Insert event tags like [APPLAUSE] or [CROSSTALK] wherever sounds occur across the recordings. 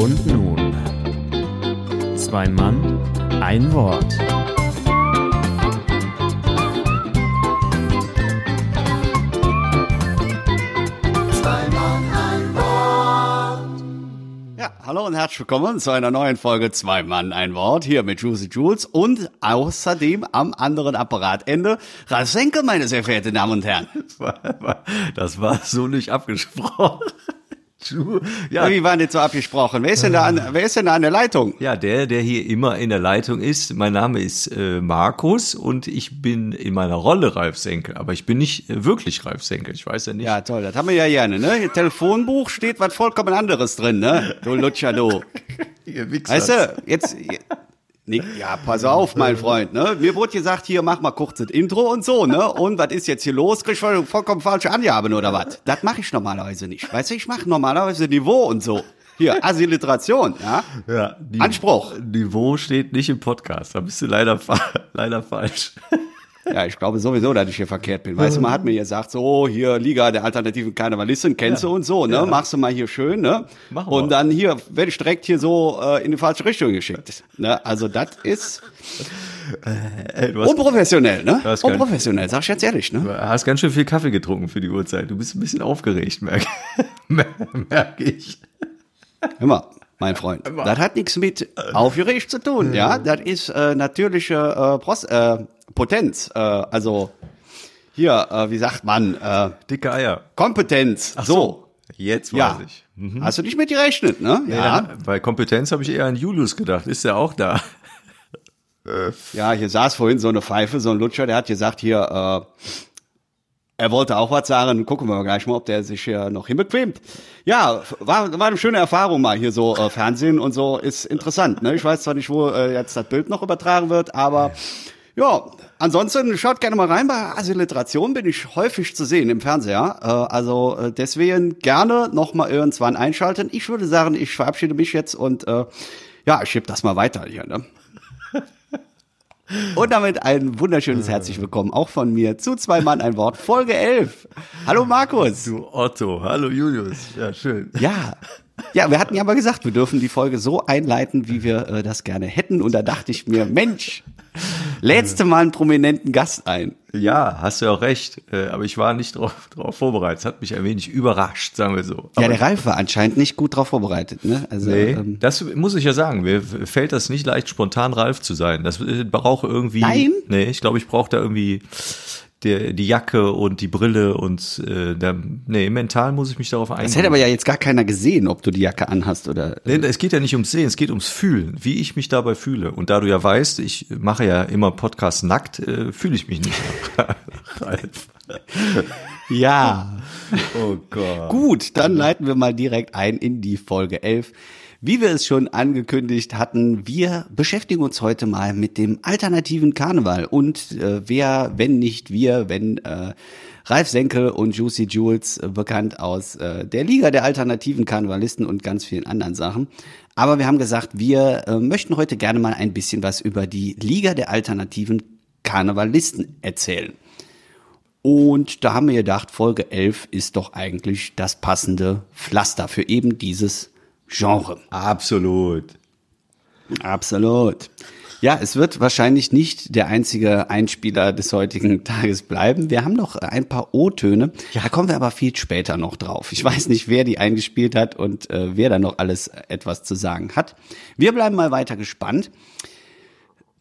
Und nun, zwei Mann, ein Wort. Hallo und herzlich willkommen zu einer neuen Folge Zwei Mann, ein Wort hier mit Juicy Jules und außerdem am anderen Apparatende Ralf Senke, meine sehr verehrten Damen und Herren. Das war so nicht abgesprochen. Du, Ja. Wie war denn so abgesprochen? Wer ist denn da an, wer ist denn da an der Leitung? Ja, der, der hier immer in der Leitung ist, mein Name ist äh, Markus und ich bin in meiner Rolle Ralf Senkel, aber ich bin nicht äh, wirklich Ralf Senkel, ich weiß ja nicht. Ja, toll, das haben wir ja gerne, ne? Im Telefonbuch steht was vollkommen anderes drin, ne? Du du. [LAUGHS] Ihr Wichser. Weißt du, jetzt, nee, ja, pass auf, mein Freund, ne? Mir wurde gesagt, hier, mach mal kurz das Intro und so, ne? Und was ist jetzt hier los? Krieg ich voll- vollkommen falsche Angaben oder was? Das mache ich normalerweise nicht. Weißt du, ich mache normalerweise Niveau und so. Hier, Asilliteration, ja? ja, die, Anspruch. Niveau steht nicht im Podcast, da bist du leider, [LAUGHS] leider falsch. Ja, ich glaube sowieso, dass ich hier verkehrt bin. Weißt du, man hat mir gesagt, so, hier, Liga der alternativen Karnevalisten, kennst du und so, ne? Machst du mal hier schön, ne? Machen und wir. dann hier werde ich direkt hier so äh, in die falsche Richtung geschickt. Ne? Also das ist Ey, du hast, unprofessionell, ne? Unprofessionell, sag ich jetzt ehrlich, ne? du hast ganz schön viel Kaffee getrunken für die Uhrzeit. Du bist ein bisschen aufgeregt, merke [LAUGHS] merk ich. Hör mal, mein Freund, das hat nichts mit aufgeregt zu tun, ja? Das ist äh, natürliche äh, Pros äh, Potenz, äh, also hier, äh, wie sagt man, äh, Dicke Eier. Kompetenz, so. Jetzt weiß Ja. ich. Hast du nicht mit gerechnet, ne? Ja. Bei Kompetenz habe ich eher an Julius gedacht. Ist der auch da? [LAUGHS] Ja, hier saß vorhin so eine Pfeife, so ein Lutscher, der hat gesagt, hier, äh, er wollte auch was sagen. Gucken wir mal gleich mal, ob der sich hier noch hinbequemt. Ja, war, war eine schöne Erfahrung mal hier so äh, Fernsehen und so ist interessant. Ne? Ich weiß zwar nicht, wo äh, jetzt das Bild noch übertragen wird, aber ja, ansonsten schaut gerne mal rein. Bei Asilliteration bin ich häufig zu sehen im Fernseher. Äh, also äh, deswegen gerne noch mal irgendwann einschalten. Ich würde sagen, ich verabschiede mich jetzt und äh, ja, ich schieb das mal weiter hier. Ne? [LAUGHS] Und damit ein wunderschönes herzlich willkommen auch von mir zu zwei Mann ein Wort Folge 11. Hallo Markus. Du Otto. Hallo Julius. Ja, schön. Ja. [LAUGHS] Ja, wir hatten ja mal gesagt, wir dürfen die Folge so einleiten, wie wir äh, das gerne hätten. Und da dachte ich mir, Mensch, lädst du mal einen prominenten Gast ein. Ja, hast du auch recht. Äh, Aber ich war nicht drauf, drauf vorbereitet. Es hat mich ein wenig überrascht, sagen wir so. Ja, Aber der Ralf war anscheinend nicht gut drauf vorbereitet. Ne? Also, nee, ähm, das muss ich ja sagen. Mir fällt das nicht leicht, spontan Ralf zu sein. Das äh, brauche irgendwie. Nein? Nee, ich glaube, ich brauche da irgendwie der, die Jacke und die Brille und äh, der, nee, mental muss ich mich darauf eingehen. das hätte aber ja jetzt gar keiner gesehen, ob du die Jacke anhast oder. Nee, es geht ja nicht ums Sehen, es geht ums Fühlen, wie ich mich dabei fühle. Und da du ja weißt, ich mache ja immer Podcasts nackt, äh, fühle ich mich nicht. Ralf. [LAUGHS] Ja. Oh Gott. Gut, dann leiten wir mal direkt ein in die Folge 11. Wie wir es schon angekündigt hatten, wir beschäftigen uns heute mal mit dem alternativen Karneval. Und äh, wer, wenn nicht wir, wenn äh, Ralf Senkel und Juicy Jules, äh, bekannt aus äh, der Liga der alternativen Karnevalisten und ganz vielen anderen Sachen. Aber wir haben gesagt, wir äh, möchten heute gerne mal ein bisschen was über die Liga der alternativen Karnevalisten erzählen. Und da haben wir gedacht, Folge 11 ist doch eigentlich das passende Pflaster für eben dieses Genre. Absolut. Absolut. Ja, es wird wahrscheinlich nicht der einzige Einspieler des heutigen [LAUGHS] Tages bleiben. Wir haben noch ein paar O-Töne. Da kommen wir aber viel später noch drauf. Ich weiß nicht, wer die eingespielt hat und äh, wer da noch alles etwas zu sagen hat. Wir bleiben mal weiter gespannt.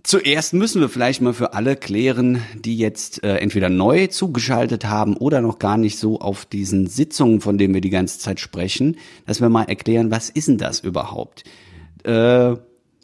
Zuerst müssen wir vielleicht mal für alle klären, die jetzt äh, entweder neu zugeschaltet haben oder noch gar nicht so auf diesen Sitzungen, von denen wir die ganze Zeit sprechen, dass wir mal erklären, was ist denn das überhaupt? Äh,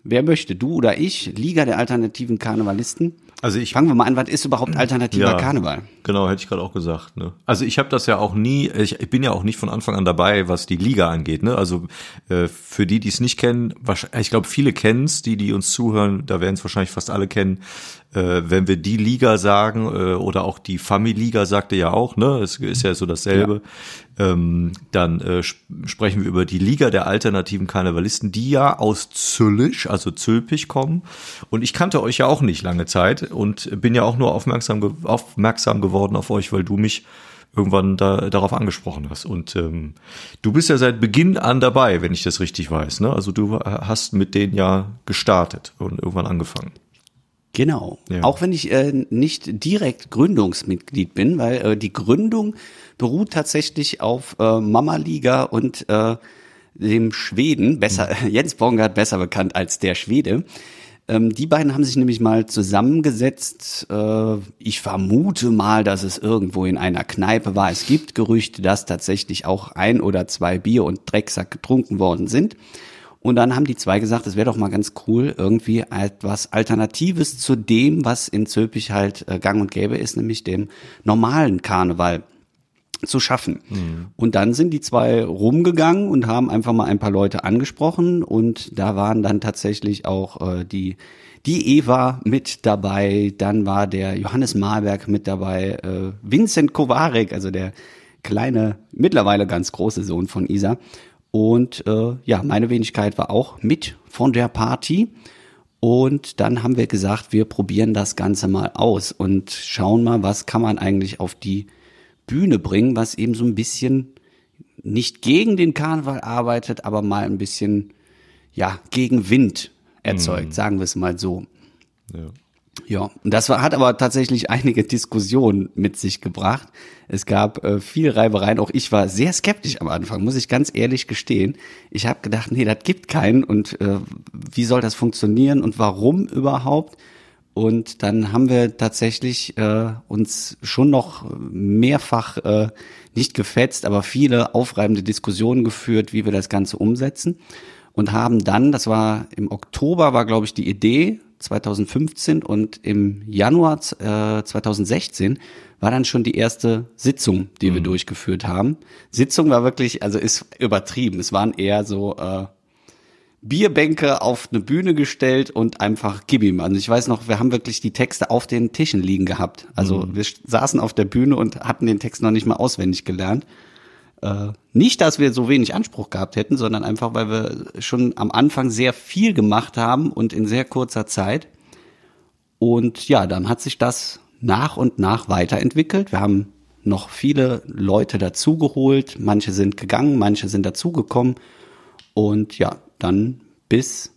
wer möchte, du oder ich? Liga der alternativen Karnevalisten? Also ich Fangen wir mal an, was ist überhaupt alternativer Karneval? Genau, hätte ich gerade auch gesagt. Ne? Also ich habe das ja auch nie, ich, ich bin ja auch nicht von Anfang an dabei, was die Liga angeht. Ne? Also äh, für die, die es nicht kennen, wahrscheinlich, ich glaube, viele kennen es, die, die uns zuhören, da werden es wahrscheinlich fast alle kennen. Äh, wenn wir die Liga sagen äh, oder auch die Family-Liga sagte ja auch, ne, es ist ja so dasselbe, ähm, dann äh, sp sprechen wir über die Liga der alternativen Karnevalisten, die ja aus Züllich, also Zülpich kommen. Und ich kannte euch ja auch nicht lange Zeit und bin ja auch nur aufmerksam, ge aufmerksam geworden auf euch, weil du mich irgendwann da, darauf angesprochen hast. Und ähm, du bist ja seit Beginn an dabei, wenn ich das richtig weiß. Ne? Also du hast mit denen ja gestartet und irgendwann angefangen. Genau. Ja. Auch wenn ich äh, nicht direkt Gründungsmitglied bin, weil äh, die Gründung beruht tatsächlich auf äh, Mama Liga und äh, dem Schweden, besser, mhm. [LAUGHS] Jens Bongard besser bekannt als der Schwede. Ähm, die beiden haben sich nämlich mal zusammengesetzt. Äh, ich vermute mal, dass es irgendwo in einer Kneipe war. Es gibt Gerüchte, dass tatsächlich auch ein oder zwei Bier und Drecksack getrunken worden sind. Und dann haben die zwei gesagt, es wäre doch mal ganz cool, irgendwie etwas Alternatives zu dem, was in Zülpich halt äh, gang und gäbe ist, nämlich dem normalen Karneval zu schaffen. Mhm. Und dann sind die zwei rumgegangen und haben einfach mal ein paar Leute angesprochen und da waren dann tatsächlich auch äh, die die Eva mit dabei, dann war der Johannes Marberg mit dabei, äh, Vincent Kowarek, also der kleine, mittlerweile ganz große Sohn von Isa und äh, ja, meine Wenigkeit war auch mit von der Party. Und dann haben wir gesagt, wir probieren das Ganze mal aus und schauen mal, was kann man eigentlich auf die Bühne bringen, was eben so ein bisschen nicht gegen den Karneval arbeitet, aber mal ein bisschen, ja, gegen Wind erzeugt, mm. sagen wir es mal so. Ja. Ja, und das war, hat aber tatsächlich [LAUGHS] einige Diskussionen mit sich gebracht. Es gab äh, viel Reibereien. Auch ich war sehr skeptisch am Anfang, muss ich ganz ehrlich gestehen. Ich habe gedacht, nee, das gibt keinen und äh, wie soll das funktionieren und warum überhaupt? Und dann haben wir tatsächlich äh, uns schon noch mehrfach äh, nicht gefetzt, aber viele aufreibende Diskussionen geführt, wie wir das Ganze umsetzen. Und haben dann, das war im Oktober, war glaube ich die Idee, 2015 und im Januar äh, 2016 war dann schon die erste Sitzung, die mhm. wir durchgeführt haben. Sitzung war wirklich, also ist übertrieben. Es waren eher so äh, Bierbänke auf eine Bühne gestellt und einfach gib ihm. Also ich weiß noch, wir haben wirklich die Texte auf den Tischen liegen gehabt. Also mhm. wir saßen auf der Bühne und hatten den Text noch nicht mal auswendig gelernt. Äh, nicht, dass wir so wenig Anspruch gehabt hätten, sondern einfach, weil wir schon am Anfang sehr viel gemacht haben und in sehr kurzer Zeit. Und ja, dann hat sich das nach und nach weiterentwickelt. Wir haben noch viele Leute dazugeholt. Manche sind gegangen, manche sind dazugekommen. Und ja, dann bis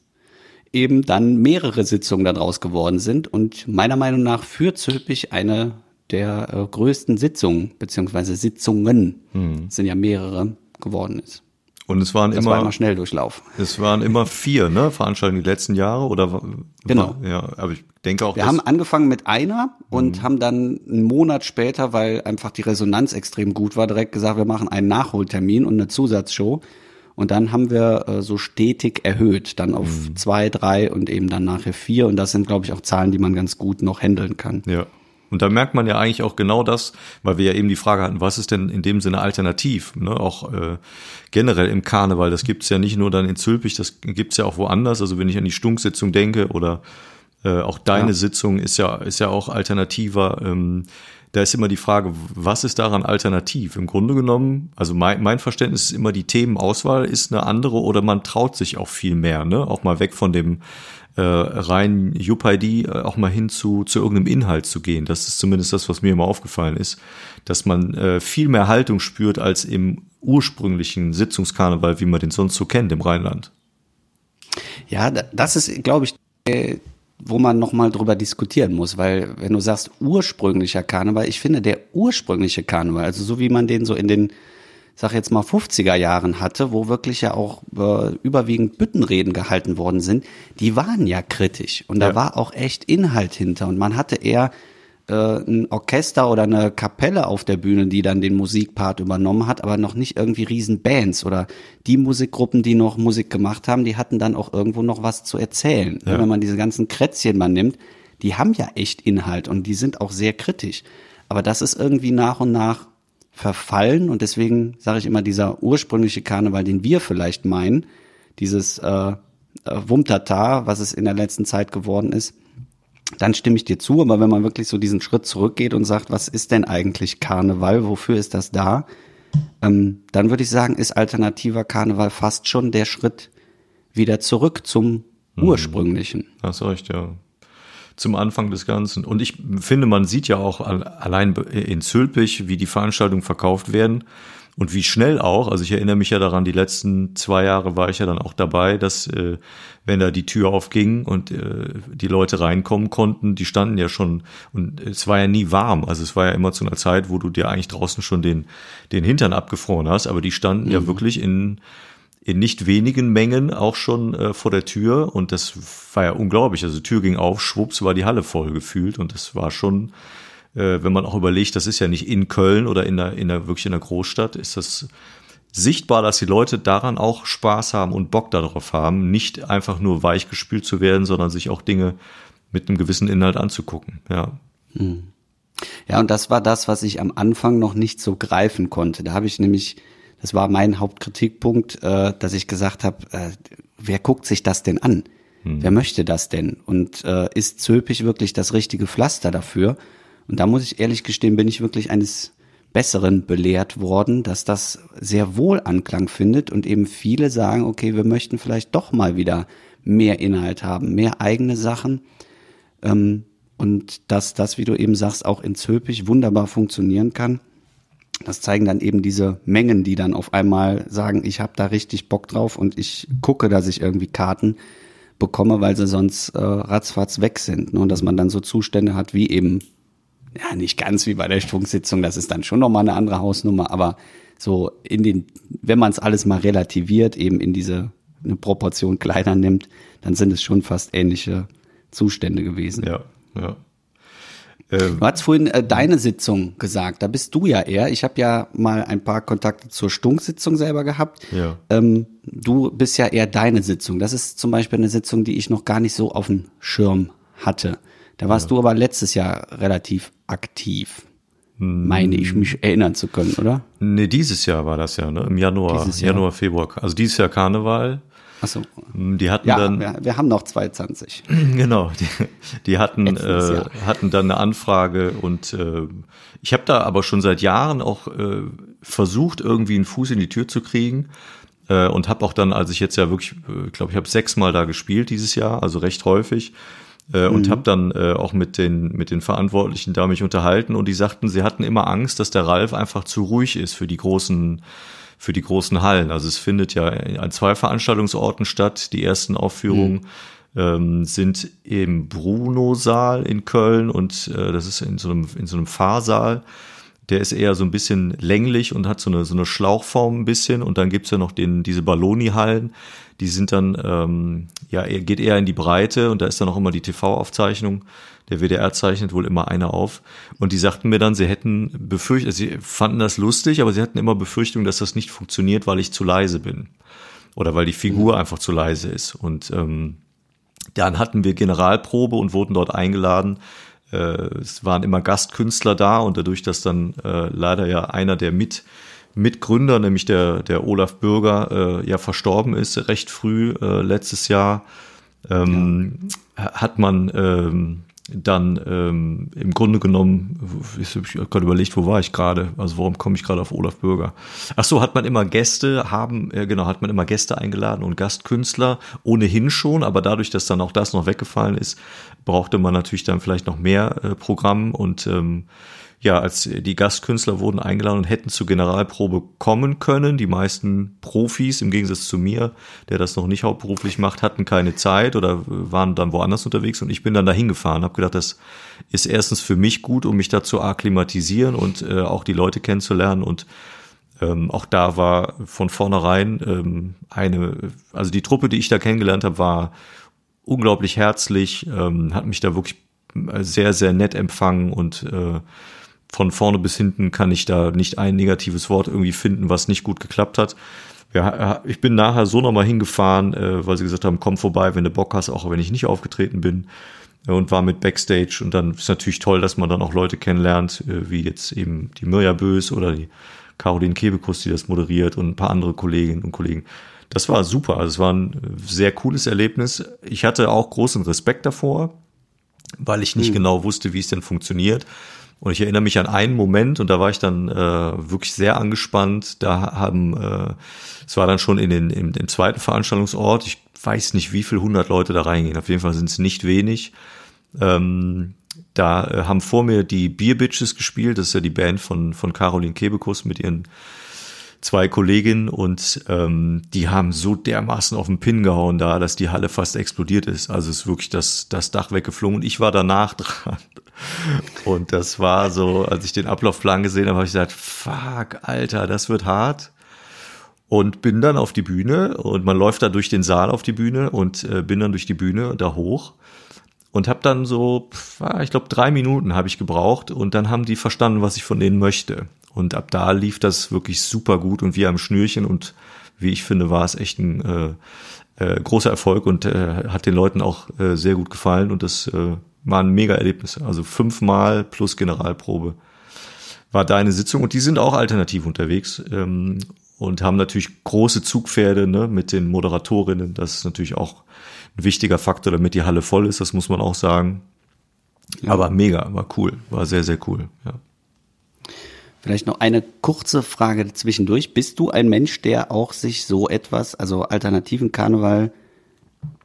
eben dann mehrere Sitzungen daraus geworden sind. Und meiner Meinung nach führt Zülpich eine der äh, größten Sitzungen, beziehungsweise Sitzungen, hm. sind ja mehrere geworden ist. Und es waren das immer, war immer Schnelldurchlauf. Es waren immer vier, ne, Veranstaltungen die letzten Jahre oder? Genau. Ja, aber ich denke auch. Wir haben angefangen mit einer und mhm. haben dann einen Monat später, weil einfach die Resonanz extrem gut war, direkt gesagt, wir machen einen Nachholtermin und eine Zusatzshow. Und dann haben wir äh, so stetig erhöht, dann auf mhm. zwei, drei und eben dann nachher vier. Und das sind, glaube ich, auch Zahlen, die man ganz gut noch handeln kann. Ja. Und da merkt man ja eigentlich auch genau das, weil wir ja eben die Frage hatten, was ist denn in dem Sinne alternativ? Ne? Auch äh, generell im Karneval, das gibt's ja nicht nur dann in Zülpich, das gibt's ja auch woanders. Also wenn ich an die Stunksitzung denke oder äh, auch deine ja. Sitzung ist ja, ist ja auch alternativer. Ähm, da ist immer die Frage, was ist daran alternativ? Im Grunde genommen, also mein, mein Verständnis ist immer, die Themenauswahl ist eine andere oder man traut sich auch viel mehr, ne? Auch mal weg von dem äh, rein UPID äh, auch mal hin zu, zu irgendeinem Inhalt zu gehen. Das ist zumindest das, was mir immer aufgefallen ist, dass man äh, viel mehr Haltung spürt als im ursprünglichen Sitzungskarneval, wie man den sonst so kennt im Rheinland. Ja, das ist, glaube ich, äh, wo man nochmal drüber diskutieren muss, weil wenn du sagst ursprünglicher Karneval, ich finde der ursprüngliche Karneval, also so wie man den so in den sag jetzt mal 50er Jahren hatte, wo wirklich ja auch äh, überwiegend Büttenreden gehalten worden sind, die waren ja kritisch und da ja. war auch echt Inhalt hinter und man hatte eher äh, ein Orchester oder eine Kapelle auf der Bühne, die dann den Musikpart übernommen hat, aber noch nicht irgendwie Riesenbands oder die Musikgruppen, die noch Musik gemacht haben, die hatten dann auch irgendwo noch was zu erzählen. Ja. Wenn man diese ganzen Krätzchen mal nimmt, die haben ja echt Inhalt und die sind auch sehr kritisch. Aber das ist irgendwie nach und nach verfallen und deswegen sage ich immer, dieser ursprüngliche Karneval, den wir vielleicht meinen, dieses äh, äh, Wumtata, was es in der letzten Zeit geworden ist, dann stimme ich dir zu, aber wenn man wirklich so diesen Schritt zurückgeht und sagt, was ist denn eigentlich Karneval, wofür ist das da, ähm, dann würde ich sagen, ist alternativer Karneval fast schon der Schritt wieder zurück zum mhm. ursprünglichen. Hast recht, ja. Zum Anfang des Ganzen. Und ich finde, man sieht ja auch allein in Zülpich, wie die Veranstaltungen verkauft werden und wie schnell auch. Also ich erinnere mich ja daran, die letzten zwei Jahre war ich ja dann auch dabei, dass äh, wenn da die Tür aufging und äh, die Leute reinkommen konnten, die standen ja schon und es war ja nie warm. Also es war ja immer zu einer Zeit, wo du dir eigentlich draußen schon den den Hintern abgefroren hast, aber die standen mhm. ja wirklich in in nicht wenigen Mengen auch schon äh, vor der Tür und das war ja unglaublich. Also Tür ging auf, schwupps war die Halle voll gefühlt und das war schon, äh, wenn man auch überlegt, das ist ja nicht in Köln oder in der, in der wirklich in der Großstadt, ist das sichtbar, dass die Leute daran auch Spaß haben und Bock darauf haben, nicht einfach nur weich gespült zu werden, sondern sich auch Dinge mit einem gewissen Inhalt anzugucken. Ja. Hm. Ja, und das war das, was ich am Anfang noch nicht so greifen konnte. Da habe ich nämlich das war mein Hauptkritikpunkt, äh, dass ich gesagt habe, äh, wer guckt sich das denn an? Hm. Wer möchte das denn? Und äh, ist Zülpich wirklich das richtige Pflaster dafür? Und da muss ich ehrlich gestehen, bin ich wirklich eines Besseren belehrt worden, dass das sehr wohl Anklang findet und eben viele sagen, okay, wir möchten vielleicht doch mal wieder mehr Inhalt haben, mehr eigene Sachen. Ähm, und dass das, wie du eben sagst, auch in Zülpich wunderbar funktionieren kann. Das zeigen dann eben diese Mengen, die dann auf einmal sagen, ich habe da richtig Bock drauf und ich gucke, dass ich irgendwie Karten bekomme, weil sie sonst äh, ratzfatz weg sind. Ne? Und dass man dann so Zustände hat wie eben, ja, nicht ganz wie bei der Strunksitzung, das ist dann schon nochmal eine andere Hausnummer, aber so in den, wenn man es alles mal relativiert, eben in diese eine Proportion kleiner nimmt, dann sind es schon fast ähnliche Zustände gewesen. Ja, ja. Ähm, du hast vorhin äh, deine Sitzung gesagt, da bist du ja eher. Ich habe ja mal ein paar Kontakte zur Stunksitzung selber gehabt. Ja. Ähm, du bist ja eher deine Sitzung. Das ist zum Beispiel eine Sitzung, die ich noch gar nicht so auf dem Schirm hatte. Da warst ja. du aber letztes Jahr relativ aktiv. Meine ich mich erinnern zu können, oder? Nee, dieses Jahr war das ja, ne? Im Januar, Januar, Februar. Also dieses Jahr Karneval. Achso. Die hatten ja, dann. Wir, wir haben noch 220. [CLEARS THROAT] Genau, die, die hatten, äh, hatten dann eine Anfrage und äh, ich habe da aber schon seit Jahren auch äh, versucht, irgendwie einen Fuß in die Tür zu kriegen. Äh, und habe auch dann, als ich jetzt ja wirklich, äh, glaube ich, habe sechsmal da gespielt dieses Jahr, also recht häufig. Äh, mhm. Und habe dann äh, auch mit den, mit den Verantwortlichen da mich unterhalten und die sagten, sie hatten immer Angst, dass der Ralf einfach zu ruhig ist für die großen für die großen Hallen. Also es findet ja an zwei Veranstaltungsorten statt. Die ersten Aufführungen mhm. ähm, sind im Bruno-Saal in Köln und äh, das ist in so einem, in so einem Fahrsaal. Der ist eher so ein bisschen länglich und hat so eine, so eine Schlauchform ein bisschen. Und dann gibt's ja noch den, diese Balloni-Hallen. Die sind dann, ähm, ja, geht eher in die Breite und da ist dann auch immer die TV-Aufzeichnung. Der WDR zeichnet wohl immer eine auf. Und die sagten mir dann, sie hätten befürchtet, sie fanden das lustig, aber sie hatten immer Befürchtung, dass das nicht funktioniert, weil ich zu leise bin. Oder weil die Figur mhm. einfach zu leise ist. Und ähm, dann hatten wir Generalprobe und wurden dort eingeladen. Äh, es waren immer Gastkünstler da und dadurch, dass dann äh, leider ja einer der mit Mitgründer, nämlich der, der Olaf Bürger, äh, ja verstorben ist, recht früh äh, letztes Jahr, ähm, ja. hat man ähm, dann ähm, im Grunde genommen, ich habe gerade überlegt, wo war ich gerade? Also warum komme ich gerade auf Olaf Bürger? Ach so, hat man immer Gäste haben, äh, genau, hat man immer Gäste eingeladen und Gastkünstler ohnehin schon, aber dadurch, dass dann auch das noch weggefallen ist, brauchte man natürlich dann vielleicht noch mehr äh, Programm und ähm, ja, als die Gastkünstler wurden eingeladen und hätten zur Generalprobe kommen können. Die meisten Profis, im Gegensatz zu mir, der das noch nicht hauptberuflich macht, hatten keine Zeit oder waren dann woanders unterwegs und ich bin dann dahin gefahren, habe gedacht, das ist erstens für mich gut, um mich da zu akklimatisieren und äh, auch die Leute kennenzulernen und ähm, auch da war von vornherein ähm, eine, also die Truppe, die ich da kennengelernt habe, war unglaublich herzlich, ähm, hat mich da wirklich sehr, sehr nett empfangen und äh, von vorne bis hinten kann ich da nicht ein negatives Wort irgendwie finden, was nicht gut geklappt hat. Ja, ich bin nachher so nochmal hingefahren, äh, weil sie gesagt haben, komm vorbei, wenn du Bock hast, auch wenn ich nicht aufgetreten bin. Äh, und war mit Backstage. Und dann ist natürlich toll, dass man dann auch Leute kennenlernt, äh, wie jetzt eben die Mirja Bös oder die Caroline Kebekus, die das moderiert und ein paar andere Kolleginnen und Kollegen. Das war super. Also es war ein sehr cooles Erlebnis. Ich hatte auch großen Respekt davor, weil ich nicht mhm. genau wusste, wie es denn funktioniert. Und ich erinnere mich an einen Moment und da war ich dann äh, wirklich sehr angespannt. Da haben, äh, es war dann schon in den, im, im zweiten Veranstaltungsort. Ich weiß nicht, wie viel hundert Leute da reingehen. Auf jeden Fall sind es nicht wenig. Ähm, da äh, haben vor mir die Beer Bitches gespielt, das ist ja die Band von, von Caroline Kebekus mit ihren zwei Kolleginnen und ähm, die haben so dermaßen auf den Pin gehauen da, dass die Halle fast explodiert ist. Also ist wirklich das, das Dach weggeflogen und ich war danach [LAUGHS] dran. Und das war so, als ich den Ablaufplan gesehen habe, habe ich gesagt, fuck, Alter, das wird hart. Und bin dann auf die Bühne und man läuft da durch den Saal auf die Bühne und äh, bin dann durch die Bühne da hoch und habe dann so, ich glaube, drei Minuten habe ich gebraucht und dann haben die verstanden, was ich von denen möchte. Und ab da lief das wirklich super gut und wie am Schnürchen und wie ich finde, war es echt ein äh, äh, großer Erfolg und äh, hat den Leuten auch äh, sehr gut gefallen und das äh, waren mega Erlebnisse. Also fünfmal plus Generalprobe war da eine Sitzung und die sind auch alternativ unterwegs ähm, und haben natürlich große Zugpferde ne, mit den Moderatorinnen. Das ist natürlich auch ein wichtiger Faktor, damit die Halle voll ist, das muss man auch sagen. Ja. Aber mega, war cool, war sehr, sehr cool. Ja. Vielleicht noch eine kurze Frage zwischendurch. Bist du ein Mensch, der auch sich so etwas, also alternativen Karneval,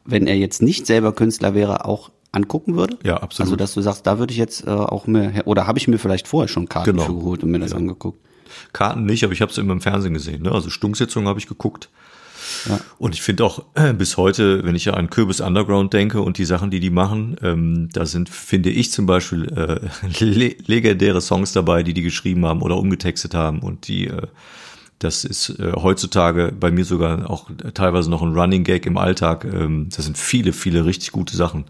wenn er jetzt nicht selber Künstler wäre, auch angucken würde? Ja, absolut. Also, dass du sagst, da würde ich jetzt äh, auch mir, oder habe ich mir vielleicht vorher schon Karten genau. für geholt und mir das ja. angeguckt? Karten nicht, aber ich habe es immer im Fernsehen gesehen. Ne? Also Stunksitzungen habe ich geguckt. Ja. Und ich finde auch äh, bis heute, wenn ich ja an Kürbis Underground denke und die Sachen, die die machen, ähm, da sind, finde ich zum Beispiel äh, [LAUGHS] le legendäre Songs dabei, die die geschrieben haben oder umgetextet haben und die äh, das ist äh, heutzutage bei mir sogar auch teilweise noch ein Running Gag im Alltag. Ähm, das sind viele, viele richtig gute Sachen,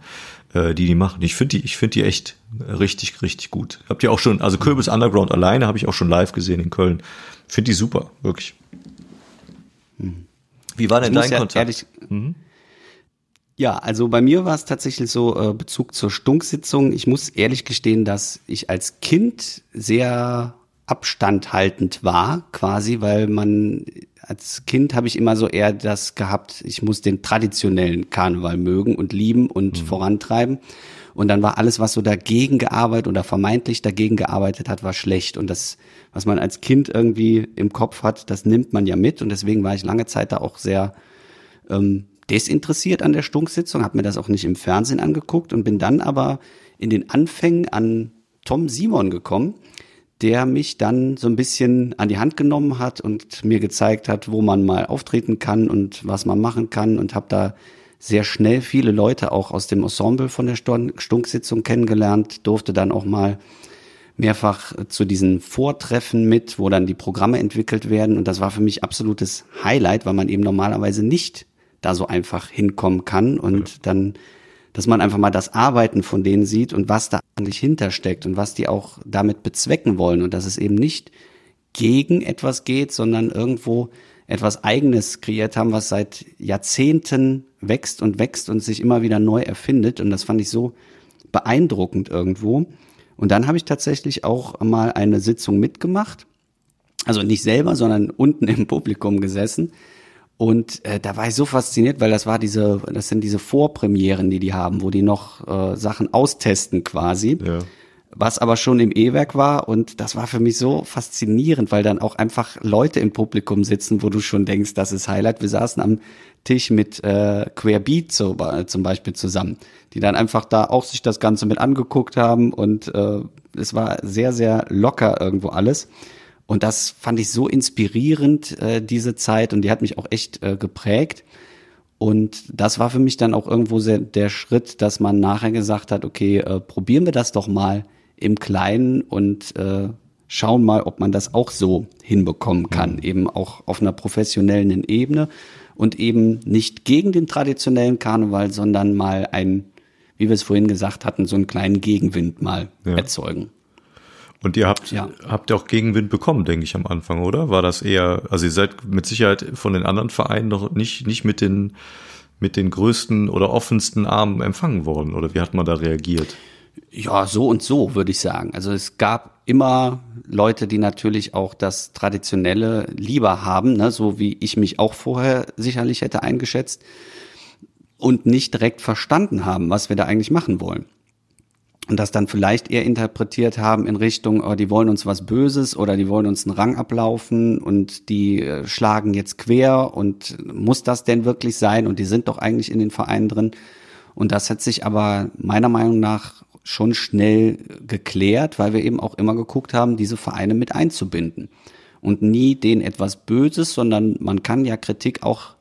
äh, die die machen. Ich finde die, ich finde die echt richtig, richtig gut. Habt ihr auch schon, also Kürbis Underground alleine habe ich auch schon live gesehen in Köln. Finde die super, wirklich. Mhm. Wie war denn dein ja Kontakt? Ehrlich, mhm. Ja, also bei mir war es tatsächlich so äh, Bezug zur Stunksitzung. Ich muss ehrlich gestehen, dass ich als Kind sehr abstandhaltend war, quasi, weil man als Kind habe ich immer so eher das gehabt, ich muss den traditionellen Karneval mögen und lieben und mhm. vorantreiben. Und dann war alles, was so dagegen gearbeitet oder vermeintlich dagegen gearbeitet hat, war schlecht. Und das, was man als Kind irgendwie im Kopf hat, das nimmt man ja mit. Und deswegen war ich lange Zeit da auch sehr ähm, desinteressiert an der Stunksitzung, habe mir das auch nicht im Fernsehen angeguckt und bin dann aber in den Anfängen an Tom Simon gekommen, der mich dann so ein bisschen an die Hand genommen hat und mir gezeigt hat, wo man mal auftreten kann und was man machen kann und habe da sehr schnell viele Leute auch aus dem Ensemble von der Stunksitzung kennengelernt, durfte dann auch mal mehrfach zu diesen Vortreffen mit, wo dann die Programme entwickelt werden. Und das war für mich absolutes Highlight, weil man eben normalerweise nicht da so einfach hinkommen kann und ja. dann, dass man einfach mal das Arbeiten von denen sieht und was da eigentlich hintersteckt und was die auch damit bezwecken wollen und dass es eben nicht gegen etwas geht, sondern irgendwo etwas Eigenes kreiert haben, was seit Jahrzehnten wächst und wächst und sich immer wieder neu erfindet. Und das fand ich so beeindruckend irgendwo. Und dann habe ich tatsächlich auch mal eine Sitzung mitgemacht. Also nicht selber, sondern unten im Publikum gesessen. Und äh, da war ich so fasziniert, weil das war diese, das sind diese Vorpremieren, die die haben, wo die noch äh, Sachen austesten quasi. Ja was aber schon im E-Werk war und das war für mich so faszinierend, weil dann auch einfach Leute im Publikum sitzen, wo du schon denkst, das ist Highlight. Wir saßen am Tisch mit äh, Querbeat so, äh, zum Beispiel zusammen, die dann einfach da auch sich das Ganze mit angeguckt haben und äh, es war sehr, sehr locker irgendwo alles. Und das fand ich so inspirierend, äh, diese Zeit, und die hat mich auch echt äh, geprägt. Und das war für mich dann auch irgendwo sehr der Schritt, dass man nachher gesagt hat, okay, äh, probieren wir das doch mal im Kleinen und äh, schauen mal, ob man das auch so hinbekommen kann, mhm. eben auch auf einer professionellen Ebene und eben nicht gegen den traditionellen Karneval, sondern mal ein, wie wir es vorhin gesagt hatten, so einen kleinen Gegenwind mal ja. erzeugen. Und ihr habt, ja. habt auch Gegenwind bekommen, denke ich, am Anfang, oder? War das eher, also ihr seid mit Sicherheit von den anderen Vereinen noch nicht, nicht mit den, mit den größten oder offensten Armen empfangen worden, oder wie hat man da reagiert? Ja, so und so, würde ich sagen. Also es gab immer Leute, die natürlich auch das Traditionelle lieber haben, ne, so wie ich mich auch vorher sicherlich hätte eingeschätzt und nicht direkt verstanden haben, was wir da eigentlich machen wollen. Und das dann vielleicht eher interpretiert haben in Richtung, oh, die wollen uns was Böses oder die wollen uns einen Rang ablaufen und die äh, schlagen jetzt quer und muss das denn wirklich sein? Und die sind doch eigentlich in den Vereinen drin. Und das hat sich aber meiner Meinung nach schon schnell geklärt, weil wir eben auch immer geguckt haben, diese Vereine mit einzubinden. Und nie denen etwas Böses, sondern man kann ja Kritik auch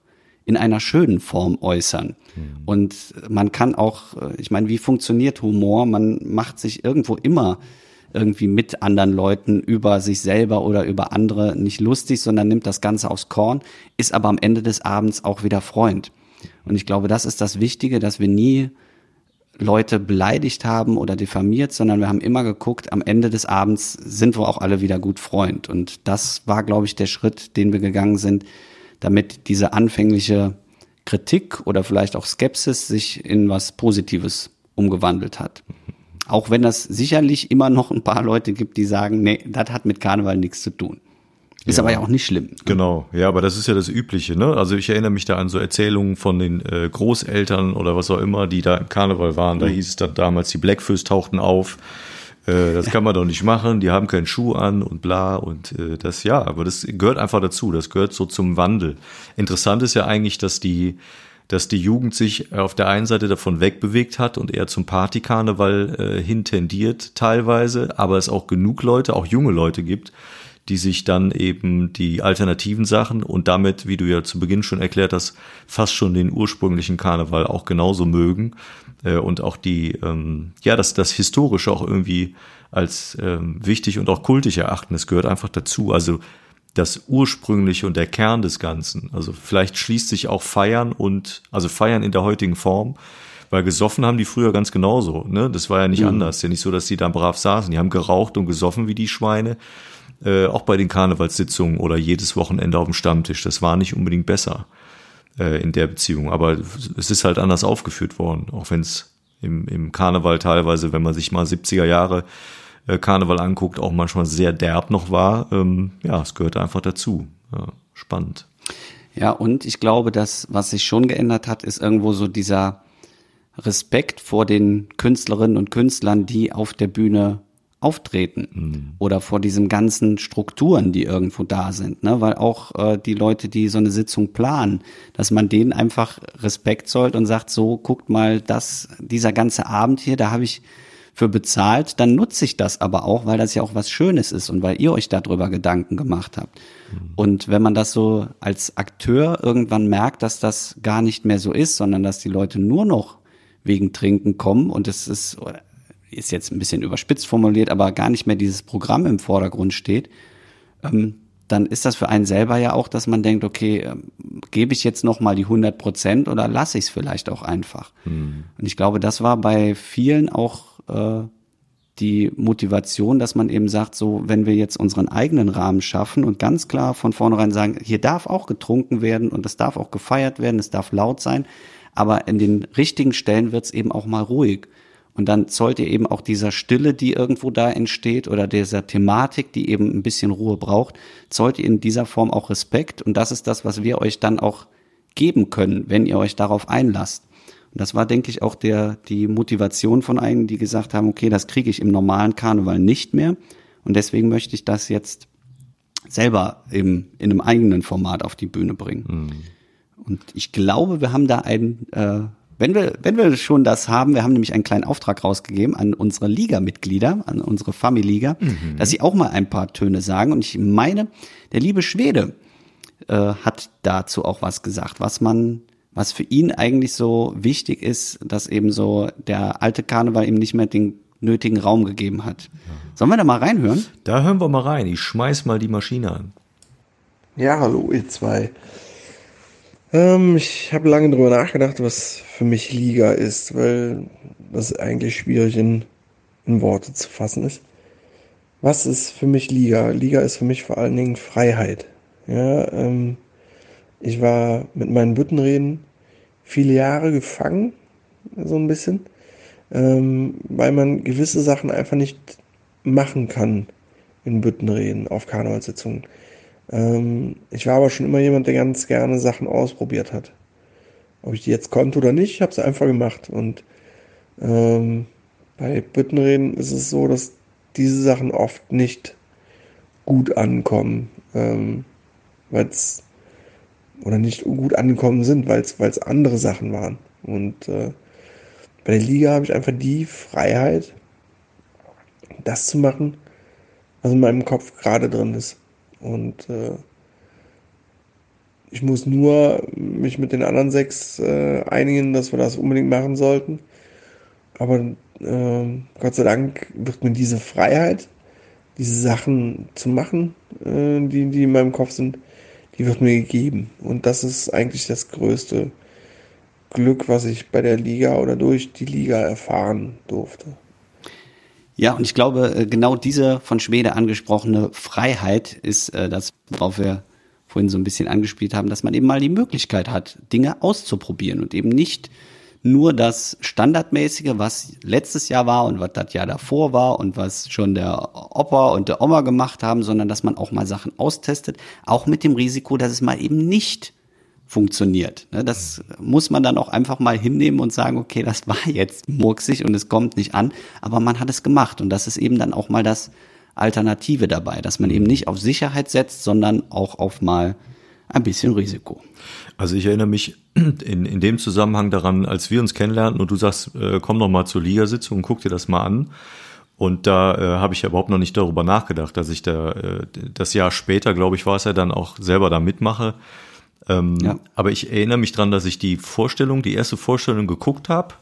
in einer schönen Form äußern. Mhm. Und man kann auch, äh, ich meine, wie funktioniert Humor? Man macht sich irgendwo immer irgendwie mit anderen Leuten über sich selber oder über andere nicht lustig, sondern nimmt das Ganze aufs Korn, ist aber am Ende des Abends auch wieder Freund. Und ich glaube, das ist das Wichtige, dass wir nie Leute beleidigt haben oder diffamiert, sondern wir haben immer geguckt, am Ende des Abends sind wir auch alle wieder gut Freund. Und das war, glaube ich, der Schritt, den wir gegangen sind, damit diese anfängliche Kritik oder vielleicht auch Skepsis sich in was Positives umgewandelt hat. Auch wenn das sicherlich immer noch ein paar Leute gibt, die sagen, nee, das hat mit Karneval nichts zu tun. Ist ja. aber ja auch nicht schlimm. Genau, ja, aber das ist ja das Übliche, ne? Also ich erinnere mich da an so Erzählungen von den äh, Großeltern oder was auch immer, die da im Karneval waren. Da mhm. hieß es dann damals, die Blackfoes tauchten auf. Äh, das kann man doch nicht machen, die haben keinen Schuh an und bla. Und äh, das ja, aber das gehört einfach dazu, das gehört so zum Wandel. Interessant ist ja eigentlich, dass die dass die Jugend sich auf der einen Seite davon wegbewegt hat und eher zum Partykarneval äh, hintendiert teilweise, aber es auch genug Leute, auch junge Leute gibt, die sich dann eben die alternativen Sachen und damit, wie du ja zu Beginn schon erklärt hast, fast schon den ursprünglichen Karneval auch genauso mögen äh, und auch die, ähm, ja, das, das Historische auch irgendwie als ähm, wichtig und auch kultig erachten. Es gehört einfach dazu. Also das Ursprüngliche und der Kern des Ganzen. Also vielleicht schließt sich auch Feiern und, also Feiern in der heutigen Form, weil gesoffen haben die früher ganz genauso. Ne? Das war ja nicht mhm. anders. Ja nicht so, dass die da brav saßen. Die haben geraucht und gesoffen wie die Schweine äh, auch bei den Karnevalssitzungen oder jedes Wochenende auf dem Stammtisch. Das war nicht unbedingt besser äh, in der Beziehung. Aber es ist halt anders aufgeführt worden, auch wenn es im, im Karneval teilweise, wenn man sich mal 70er Jahre äh, Karneval anguckt, auch manchmal sehr derb noch war. Ähm, ja, es gehört einfach dazu. Ja, spannend. Ja, und ich glaube, dass was sich schon geändert hat, ist irgendwo so dieser Respekt vor den Künstlerinnen und Künstlern, die auf der Bühne auftreten mhm. oder vor diesen ganzen Strukturen, die irgendwo da sind, ne? weil auch äh, die Leute, die so eine Sitzung planen, dass man denen einfach Respekt zollt und sagt, so guckt mal, das dieser ganze Abend hier, da habe ich für bezahlt, dann nutze ich das aber auch, weil das ja auch was Schönes ist und weil ihr euch darüber Gedanken gemacht habt. Mhm. Und wenn man das so als Akteur irgendwann merkt, dass das gar nicht mehr so ist, sondern dass die Leute nur noch wegen Trinken kommen und es ist ist jetzt ein bisschen überspitzt formuliert, aber gar nicht mehr dieses Programm im Vordergrund steht, ähm, dann ist das für einen selber ja auch, dass man denkt, okay, äh, gebe ich jetzt noch mal die 100 Prozent oder lasse ich es vielleicht auch einfach? Mhm. Und ich glaube, das war bei vielen auch äh, die Motivation, dass man eben sagt, so, wenn wir jetzt unseren eigenen Rahmen schaffen und ganz klar von vornherein sagen, hier darf auch getrunken werden und es darf auch gefeiert werden, es darf laut sein, aber in den richtigen Stellen wird es eben auch mal ruhig. Und dann zollt ihr eben auch dieser Stille, die irgendwo da entsteht oder dieser Thematik, die eben ein bisschen Ruhe braucht, zollt ihr in dieser Form auch Respekt. Und das ist das, was wir euch dann auch geben können, wenn ihr euch darauf einlasst. Und das war, denke ich, auch der, die Motivation von einigen, die gesagt haben, okay, das kriege ich im normalen Karneval nicht mehr. Und deswegen möchte ich das jetzt selber im, in einem eigenen Format auf die Bühne bringen. Mhm. Und ich glaube, wir haben da ein äh, wenn wir, wenn wir schon das haben, wir haben nämlich einen kleinen Auftrag rausgegeben an unsere Liga-Mitglieder, an unsere Family-Liga, mhm. dass sie auch mal ein paar Töne sagen. Und ich meine, der liebe Schwede äh, hat dazu auch was gesagt, was man, was für ihn eigentlich so wichtig ist, dass eben so der alte Karneval ihm nicht mehr den nötigen Raum gegeben hat. Sollen wir da mal reinhören? Da hören wir mal rein. Ich schmeiß mal die Maschine an. Ja, hallo ihr zwei. Ähm, ich habe lange darüber nachgedacht, was für mich Liga ist, weil das eigentlich schwierig in, in Worte zu fassen ist. Was ist für mich Liga? Liga ist für mich vor allen Dingen Freiheit. Ja, ähm, ich war mit meinen Büttenreden viele Jahre gefangen, so ein bisschen, ähm, weil man gewisse Sachen einfach nicht machen kann in Büttenreden auf Karnevalssitzungen. Ähm, ich war aber schon immer jemand, der ganz gerne Sachen ausprobiert hat. Ob ich die jetzt konnte oder nicht, ich habe es einfach gemacht. Und ähm, bei Büttenreden ist es so, dass diese Sachen oft nicht gut ankommen, ähm, weil es oder nicht gut angekommen sind, weil es andere Sachen waren. Und äh, Bei der Liga habe ich einfach die Freiheit, das zu machen, was in meinem Kopf gerade drin ist. Und äh, ich muss nur mich mit den anderen sechs äh, einigen, dass wir das unbedingt machen sollten. Aber äh, Gott sei Dank wird mir diese Freiheit, diese Sachen zu machen, äh, die, die in meinem Kopf sind, die wird mir gegeben. Und das ist eigentlich das größte Glück, was ich bei der Liga oder durch die Liga erfahren durfte. Ja, und ich glaube, äh, genau diese von Schwede angesprochene Freiheit ist äh, das, worauf wir vorhin so ein bisschen angespielt haben, dass man eben mal die Möglichkeit hat, Dinge auszuprobieren und eben nicht nur das Standardmäßige, was letztes Jahr war und was das Jahr davor war und was schon der Opa und der Oma gemacht haben, sondern dass man auch mal Sachen austestet, auch mit dem Risiko, dass es mal eben nicht funktioniert. Ne, das muss man dann auch einfach mal hinnehmen und sagen, okay, das war [LAUGHS] jetzt murksig und es kommt nicht an, aber man hat es gemacht und das ist eben dann auch mal das Alternative dabei, dass man eben nicht auf Sicherheit setzt, sondern auch auf mal ein bisschen Risiko. Also ich erinnere mich [CLEARS THROAT] in, in dem Zusammenhang daran, als wir uns kennenlernten und du sagst, äh, komm noch mal zur Ligasitzung und guck dir das mal an. Und da äh, habe ich ja überhaupt noch nicht darüber nachgedacht, dass ich da äh, das Jahr später, glaube ich, war es ja dann auch selber da mitmache. Ähm, ja. Aber ich erinnere mich dran, dass ich die Vorstellung, die erste Vorstellung geguckt habe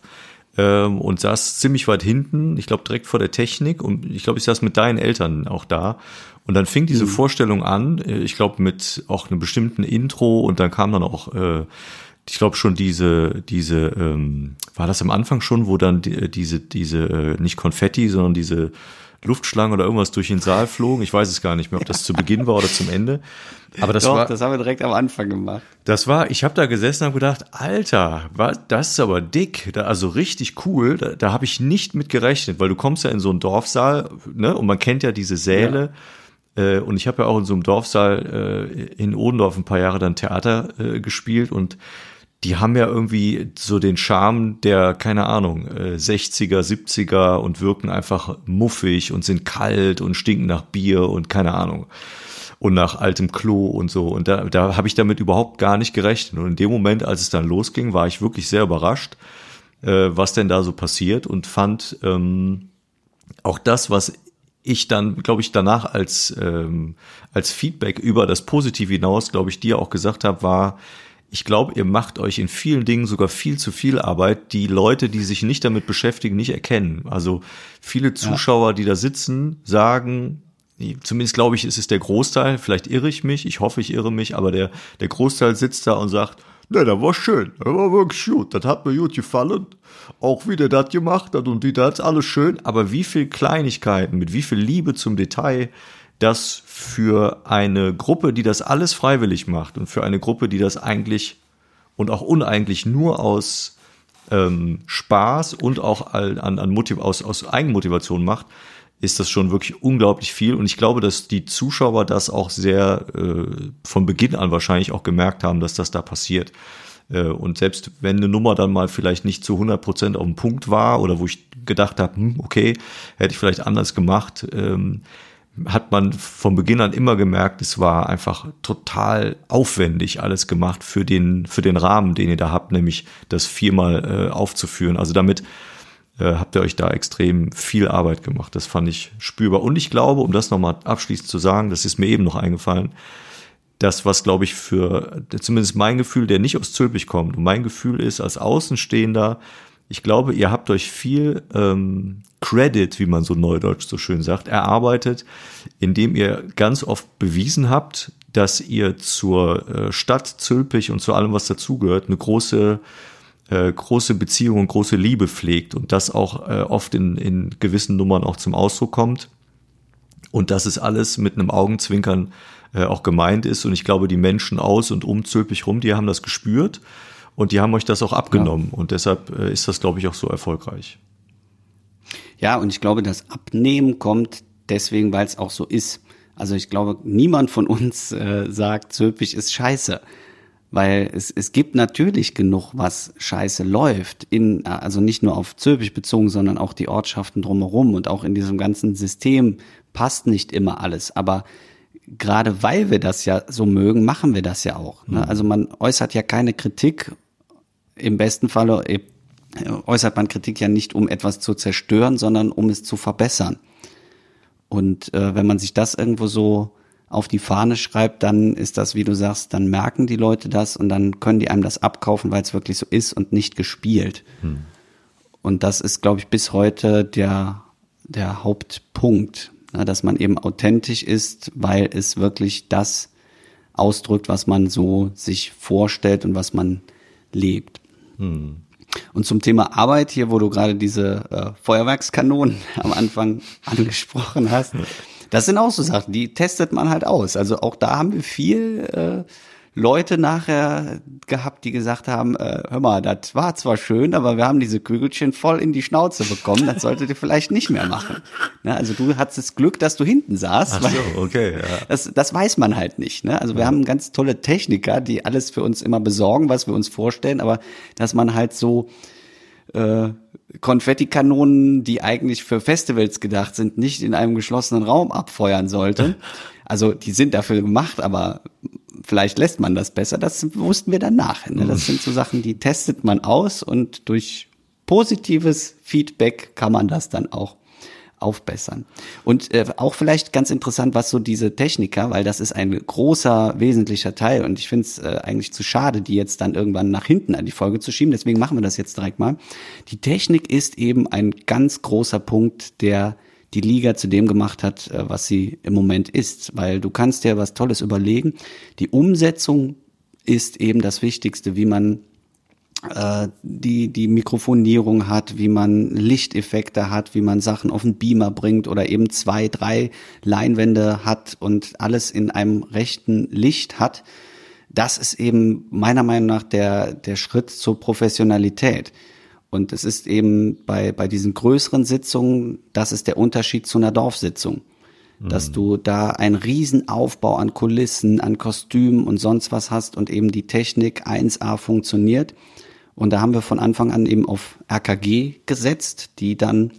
ähm, und saß ziemlich weit hinten, ich glaube direkt vor der Technik und ich glaube, ich saß mit deinen Eltern auch da. Und dann fing diese mhm. Vorstellung an, äh, ich glaube mit auch einem bestimmten Intro und dann kam dann auch, äh, ich glaube schon diese, diese, ähm, war das am Anfang schon, wo dann die, diese, diese, äh, nicht Konfetti, sondern diese Luftschlangen oder irgendwas durch den Saal flogen. Ich weiß es gar nicht mehr, ob das zu Beginn war oder zum Ende. Aber das Doch, war, das haben wir direkt am Anfang gemacht. Das war, ich habe da gesessen und habe gedacht, Alter, was, das ist aber dick, da, also richtig cool. Da, da habe ich nicht mit gerechnet, weil du kommst ja in so einen Dorfsaal, ne, und man kennt ja diese Säle. Ja. Äh, und ich habe ja auch in so einem Dorfsaal äh, in Odendorf ein paar Jahre dann Theater äh, gespielt und die haben ja irgendwie so den Charme der, keine Ahnung, 60er, äh, 70er und wirken einfach muffig und sind kalt und stinken nach Bier und keine Ahnung. Und nach altem Klo und so. Und da, da habe ich damit überhaupt gar nicht gerechnet. Und in dem Moment, als es dann losging, war ich wirklich sehr überrascht, äh, was denn da so passiert und fand ähm, auch das, was ich dann, glaube ich, danach als, ähm, als Feedback über das Positive hinaus, glaube ich, dir auch gesagt habe, war, ich glaube, ihr macht euch in vielen Dingen sogar viel zu viel Arbeit, die Leute, die sich nicht damit beschäftigen, nicht erkennen. Also viele Zuschauer, die da sitzen, sagen, zumindest glaube ich, ist es der Großteil, vielleicht irre ich mich, ich hoffe, ich irre mich, aber der, der Großteil sitzt da und sagt, ne, das war schön, das war wirklich gut, das hat mir gut gefallen. Auch wie der das gemacht hat und die das alles schön, aber wie viel Kleinigkeiten, mit wie viel Liebe zum Detail dass für eine Gruppe, die das alles freiwillig macht und für eine Gruppe, die das eigentlich und auch uneigentlich nur aus ähm, Spaß und auch an, an Motiv aus, aus Eigenmotivation macht, ist das schon wirklich unglaublich viel. Und ich glaube, dass die Zuschauer das auch sehr äh, von Beginn an wahrscheinlich auch gemerkt haben, dass das da passiert. Äh, und selbst wenn eine Nummer dann mal vielleicht nicht zu 100 Prozent auf dem Punkt war oder wo ich gedacht habe, hm, okay, hätte ich vielleicht anders gemacht, ähm, hat man von Beginn an immer gemerkt, es war einfach total aufwendig alles gemacht für den, für den Rahmen, den ihr da habt, nämlich das viermal äh, aufzuführen. Also damit äh, habt ihr euch da extrem viel Arbeit gemacht. Das fand ich spürbar. Und ich glaube, um das nochmal abschließend zu sagen, das ist mir eben noch eingefallen, das, was glaube ich für zumindest mein Gefühl, der nicht aus Zülpich kommt, und mein Gefühl ist als Außenstehender, ich glaube, ihr habt euch viel ähm, Credit, wie man so neudeutsch so schön sagt, erarbeitet, indem ihr ganz oft bewiesen habt, dass ihr zur äh, Stadt Zülpich und zu allem, was dazugehört, eine große äh, große Beziehung und große Liebe pflegt und das auch äh, oft in, in gewissen Nummern auch zum Ausdruck kommt. Und dass es alles mit einem Augenzwinkern äh, auch gemeint ist. Und ich glaube, die Menschen aus und um Zülpich rum, die haben das gespürt und die haben euch das auch abgenommen. Ja. Und deshalb äh, ist das, glaube ich, auch so erfolgreich. Ja, und ich glaube, das Abnehmen kommt deswegen, weil es auch so ist. Also ich glaube, niemand von uns äh, sagt, Zülpich ist scheiße. Weil es, es gibt natürlich genug, was scheiße läuft. In, also nicht nur auf Zülpich bezogen, sondern auch die Ortschaften drumherum und auch in diesem ganzen System passt nicht immer alles. Aber gerade weil wir das ja so mögen, machen wir das ja auch. Ne? Mhm. Also man äußert ja keine Kritik. Im besten Falle äh, äußert man Kritik ja nicht, um etwas zu zerstören, sondern um es zu verbessern. Und äh, wenn man sich das irgendwo so auf die Fahne schreibt, dann ist das, wie du sagst, dann merken die Leute das und dann können die einem das abkaufen, weil es wirklich so ist und nicht gespielt. Hm. Und das ist, glaube ich, bis heute der, der Hauptpunkt, ne, dass man eben authentisch ist, weil es wirklich das ausdrückt, was man so sich vorstellt und was man lebt. Hm. Und zum Thema Arbeit hier, wo du gerade diese äh, Feuerwerkskanonen [LAUGHS] am Anfang angesprochen hast, das sind auch so Sachen, die testet man halt aus. Also auch da haben wir viel äh, Leute nachher gehabt, die gesagt haben, äh, hör mal, das war zwar schön, aber wir haben diese Kügelchen voll in die Schnauze bekommen, das solltet ihr vielleicht nicht mehr machen. Ja, also du hattest das Glück, dass du hinten saßt. Ach so, okay. Ja. Das, das weiß man halt nicht. Ne? Also wir ja. haben ganz tolle Techniker, die alles für uns immer besorgen, was wir uns vorstellen, aber dass man halt so äh, Konfettikanonen, die eigentlich für Festivals gedacht sind, nicht in einem geschlossenen Raum abfeuern sollte. [LAUGHS] Also die sind dafür gemacht, aber vielleicht lässt man das besser. Das wussten wir danach. Ne? Das sind so Sachen, die testet man aus und durch positives Feedback kann man das dann auch aufbessern. Und äh, auch vielleicht ganz interessant, was so diese Techniker, weil das ist ein großer, wesentlicher Teil und ich finde es äh, eigentlich zu schade, die jetzt dann irgendwann nach hinten an die Folge zu schieben. Deswegen machen wir das jetzt direkt mal. Die Technik ist eben ein ganz großer Punkt, der die Liga zu dem gemacht hat, äh, was sie im Moment ist. Weil du kannst dir was Tolles überlegen. Die Umsetzung ist eben das Wichtigste, wie man äh, die, die Mikrofonierung hat, wie man Lichteffekte hat, wie man Sachen auf den Beamer bringt oder eben zwei, drei Leinwände hat und alles in einem rechten Licht hat. Das ist eben meiner Meinung nach der, der Schritt zur Professionalität. Und es ist eben bei, bei diesen größeren Sitzungen, das ist der Unterschied zu einer Dorfsitzung. Dass mhm. du da einen Riesenaufbau an Kulissen, an Kostümen und sonst was hast und eben die Technik 1A funktioniert. Und da haben wir von Anfang an eben auf RKG gesetzt, die dann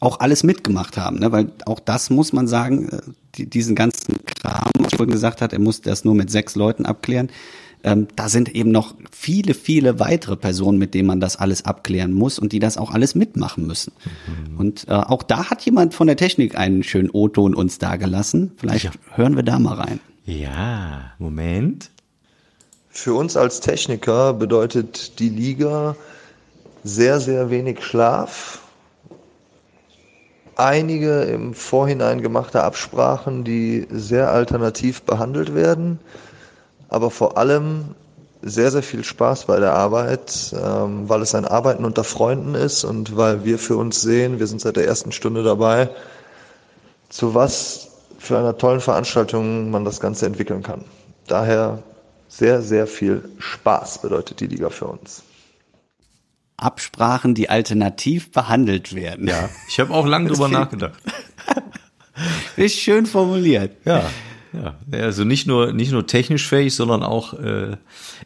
auch alles mitgemacht haben, ne? weil auch das muss man sagen, äh, die, diesen ganzen Kram, was ich vorhin gesagt hat, er muss das nur mit sechs Leuten abklären ähm, da sind eben noch viele, viele weitere Personen, mit denen man das alles abklären muss und die das auch alles mitmachen müssen. Mhm. Und äh, auch da hat jemand von der Technik einen schönen O-Ton uns dagelassen. Vielleicht ja. hören wir da mal rein. Ja, Moment. Für uns als Techniker bedeutet die Liga sehr, sehr wenig Schlaf. Einige im Vorhinein gemachte Absprachen, die sehr alternativ behandelt werden aber vor allem sehr, sehr viel Spaß bei der Arbeit, ähm, weil es ein Arbeiten unter Freunden ist und weil wir für uns sehen, wir sind seit der ersten Stunde dabei, zu was für einer tollen Veranstaltung man das Ganze entwickeln kann. Daher sehr, sehr viel Spaß bedeutet die Liga für uns. Absprachen, die alternativ behandelt werden. Ja, ich habe auch lange drüber nachgedacht. [LAUGHS] Ist schön formuliert. Ja. Ja, also nicht nur, nicht nur technisch fähig, sondern auch äh,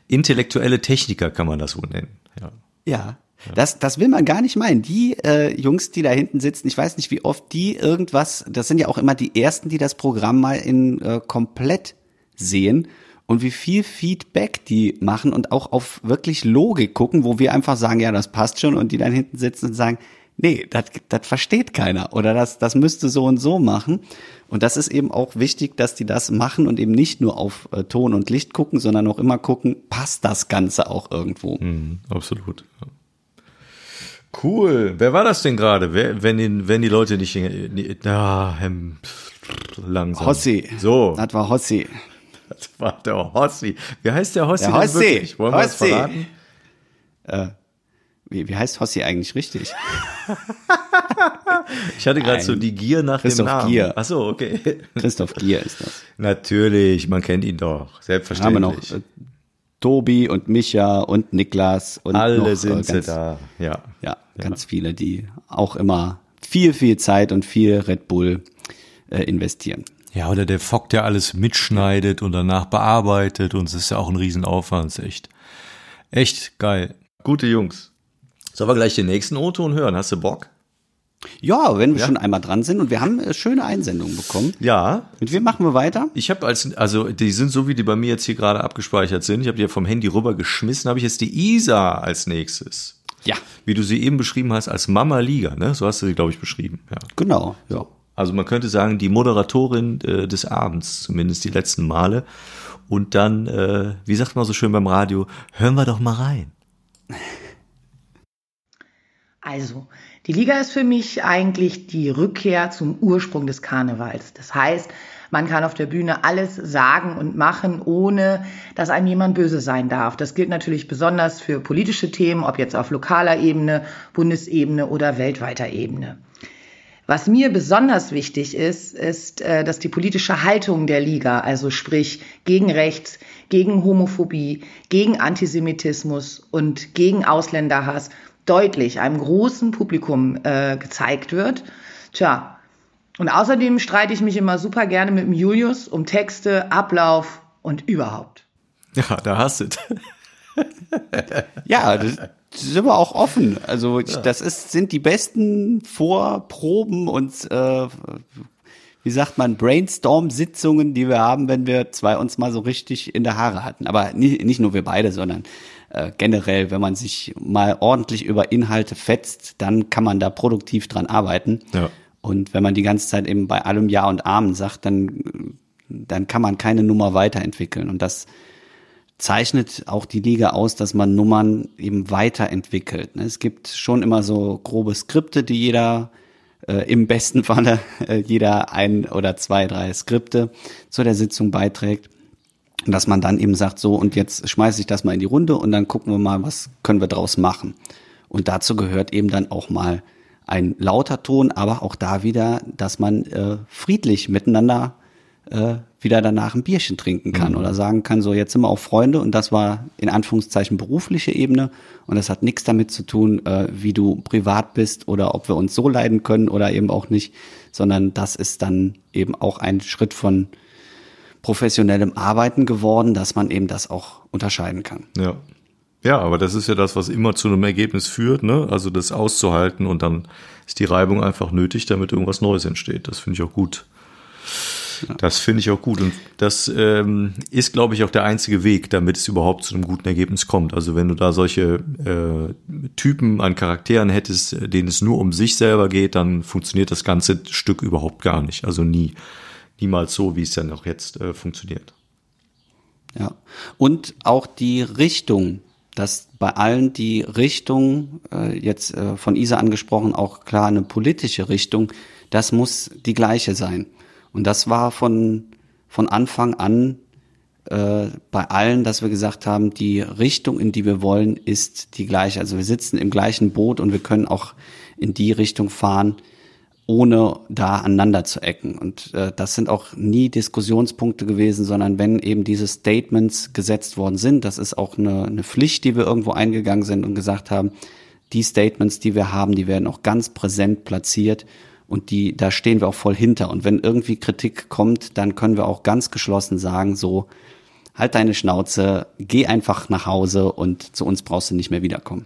intellektuelle Techniker kann man das so nennen. Ja. ja. Das, das will man gar nicht meinen. Die äh, Jungs, die da hinten sitzen, ich weiß nicht, wie oft die irgendwas, das sind ja auch immer die ersten, die das Programm mal in äh, komplett sehen und wie viel Feedback die machen und auch auf wirklich Logik gucken, wo wir einfach sagen, ja, das passt schon und die dann hinten sitzen und sagen, nee, das, das versteht keiner oder das, das müsste so und so machen. Und das ist eben auch wichtig, dass die das machen und eben nicht nur auf äh, Ton und Licht gucken, sondern auch immer gucken, passt das Ganze auch irgendwo. Mhm, absolut. Cool. Wer war das denn gerade? wenn, die, wenn die Leute nicht, nicht ah, langsam. Hossi. So. Das war Hossi. Das war der Hossi. Wie heißt der Hossi? Der Hossi. Wollen wir Hossi. das verraten? Äh, wie, wie heißt Hossi eigentlich richtig? [LAUGHS] ich hatte gerade so die Gier nach Christoph dem Namen. Gier. Ach so, okay. [LAUGHS] Christoph Gier ist das. Natürlich, man kennt ihn doch. Selbstverständlich. Haben wir noch äh, Tobi und Micha und Niklas und alle noch, äh, sind ganz, sie da. Ja. Ja, ganz ja. viele, die auch immer viel, viel Zeit und viel Red Bull äh, investieren. Ja, oder der Fock, der alles mitschneidet und danach bearbeitet und es ist ja auch ein Riesenaufwand, ist echt, echt geil. Gute Jungs. Sollen wir gleich den nächsten O-Ton hören? Hast du Bock? Ja, wenn wir ja. schon einmal dran sind und wir haben äh, schöne Einsendungen bekommen. Ja. Mit wem machen wir weiter? Ich habe als, also die sind so, wie die bei mir jetzt hier gerade abgespeichert sind. Ich habe die ja vom Handy rüber geschmissen, habe ich jetzt die Isa als nächstes. Ja. Wie du sie eben beschrieben hast, als Mama Liga, ne? So hast du sie, glaube ich, beschrieben. Ja. Genau, ja. Also man könnte sagen, die Moderatorin äh, des Abends, zumindest die letzten Male. Und dann, äh, wie sagt man so schön beim Radio, hören wir doch mal rein. [LAUGHS] Also, die Liga ist für mich eigentlich die Rückkehr zum Ursprung des Karnevals. Das heißt, man kann auf der Bühne alles sagen und machen, ohne dass einem jemand böse sein darf. Das gilt natürlich besonders für politische Themen, ob jetzt auf lokaler Ebene, Bundesebene oder weltweiter Ebene. Was mir besonders wichtig ist, ist, äh, dass die politische Haltung der Liga, also sprich gegen Rechts, gegen Homophobie, gegen Antisemitismus und gegen Ausländerhass deutlich einem großen Publikum äh, gezeigt wird. Tja, und außerdem streite ich mich immer super gerne mit dem Julius um Texte, Ablauf und überhaupt. Ja, da hast du es. [LAUGHS] ja, das, sind wir auch offen. Also ich, das ist, sind die besten Vorproben und äh, wie sagt man, Brainstorm-Sitzungen, die wir haben, wenn wir zwei uns mal so richtig in der Haare hatten. Aber nicht, nicht nur wir beide, sondern äh, generell, wenn man sich mal ordentlich über Inhalte fetzt, dann kann man da produktiv dran arbeiten. Ja. Und wenn man die ganze Zeit eben bei allem Ja und Amen sagt, dann, dann kann man keine Nummer weiterentwickeln. Und das zeichnet auch die Liga aus, dass man Nummern eben weiterentwickelt. Ne? Es gibt schon immer so grobe Skripte, die jeder äh, im besten Falle äh, [LAUGHS] jeder ein oder zwei, drei Skripte zu der Sitzung beiträgt. Dass man dann eben sagt, so und jetzt schmeiße ich das mal in die Runde und dann gucken wir mal, was können wir draus machen. Und dazu gehört eben dann auch mal ein lauter Ton, aber auch da wieder, dass man äh, friedlich miteinander äh, wieder danach ein Bierchen trinken kann mhm. oder sagen kann, so jetzt sind wir auch Freunde und das war in Anführungszeichen berufliche Ebene und das hat nichts damit zu tun, äh, wie du privat bist oder ob wir uns so leiden können oder eben auch nicht, sondern das ist dann eben auch ein Schritt von professionellem Arbeiten geworden, dass man eben das auch unterscheiden kann. Ja. Ja, aber das ist ja das, was immer zu einem Ergebnis führt, ne? Also das auszuhalten und dann ist die Reibung einfach nötig, damit irgendwas Neues entsteht. Das finde ich auch gut. Das finde ich auch gut. Und das ähm, ist, glaube ich, auch der einzige Weg, damit es überhaupt zu einem guten Ergebnis kommt. Also wenn du da solche äh, Typen an Charakteren hättest, denen es nur um sich selber geht, dann funktioniert das ganze Stück überhaupt gar nicht. Also nie. Niemals so, wie es dann auch jetzt äh, funktioniert. Ja. Und auch die Richtung, dass bei allen die Richtung, äh, jetzt äh, von Isa angesprochen, auch klar eine politische Richtung, das muss die gleiche sein. Und das war von, von Anfang an äh, bei allen, dass wir gesagt haben, die Richtung, in die wir wollen, ist die gleiche. Also wir sitzen im gleichen Boot und wir können auch in die Richtung fahren, ohne da aneinander zu ecken. Und äh, das sind auch nie Diskussionspunkte gewesen, sondern wenn eben diese Statements gesetzt worden sind, das ist auch eine, eine Pflicht, die wir irgendwo eingegangen sind und gesagt haben, die Statements, die wir haben, die werden auch ganz präsent platziert und die, da stehen wir auch voll hinter. Und wenn irgendwie Kritik kommt, dann können wir auch ganz geschlossen sagen, so, halt deine Schnauze, geh einfach nach Hause und zu uns brauchst du nicht mehr wiederkommen.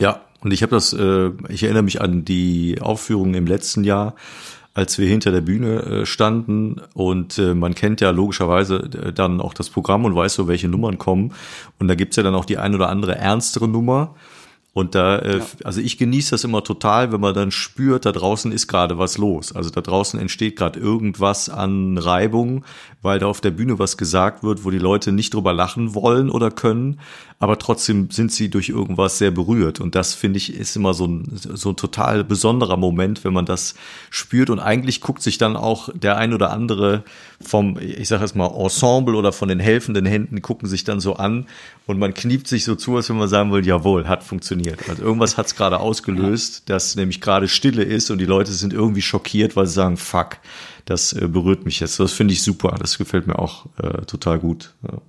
Ja, und ich habe das, äh, ich erinnere mich an die Aufführung im letzten Jahr, als wir hinter der Bühne äh, standen und äh, man kennt ja logischerweise äh, dann auch das Programm und weiß so, welche Nummern kommen. Und da gibt's ja dann auch die ein oder andere ernstere Nummer. Und da, äh, ja. also ich genieße das immer total, wenn man dann spürt, da draußen ist gerade was los. Also da draußen entsteht gerade irgendwas an Reibung, weil da auf der Bühne was gesagt wird, wo die Leute nicht drüber lachen wollen oder können, aber trotzdem sind sie durch irgendwas sehr berührt. Und das finde ich ist immer so ein, so ein total besonderer Moment, wenn man das spürt. Und eigentlich guckt sich dann auch der ein oder andere vom, ich sage jetzt mal, Ensemble oder von den helfenden Händen gucken sich dann so an und man kniept sich so zu, als wenn man sagen will, jawohl, hat funktioniert. Also irgendwas hat es gerade ausgelöst, dass nämlich gerade Stille ist und die Leute sind irgendwie schockiert, weil sie sagen, fuck, das äh, berührt mich jetzt. Das finde ich super. Das gefällt mir auch äh, total gut. Ja.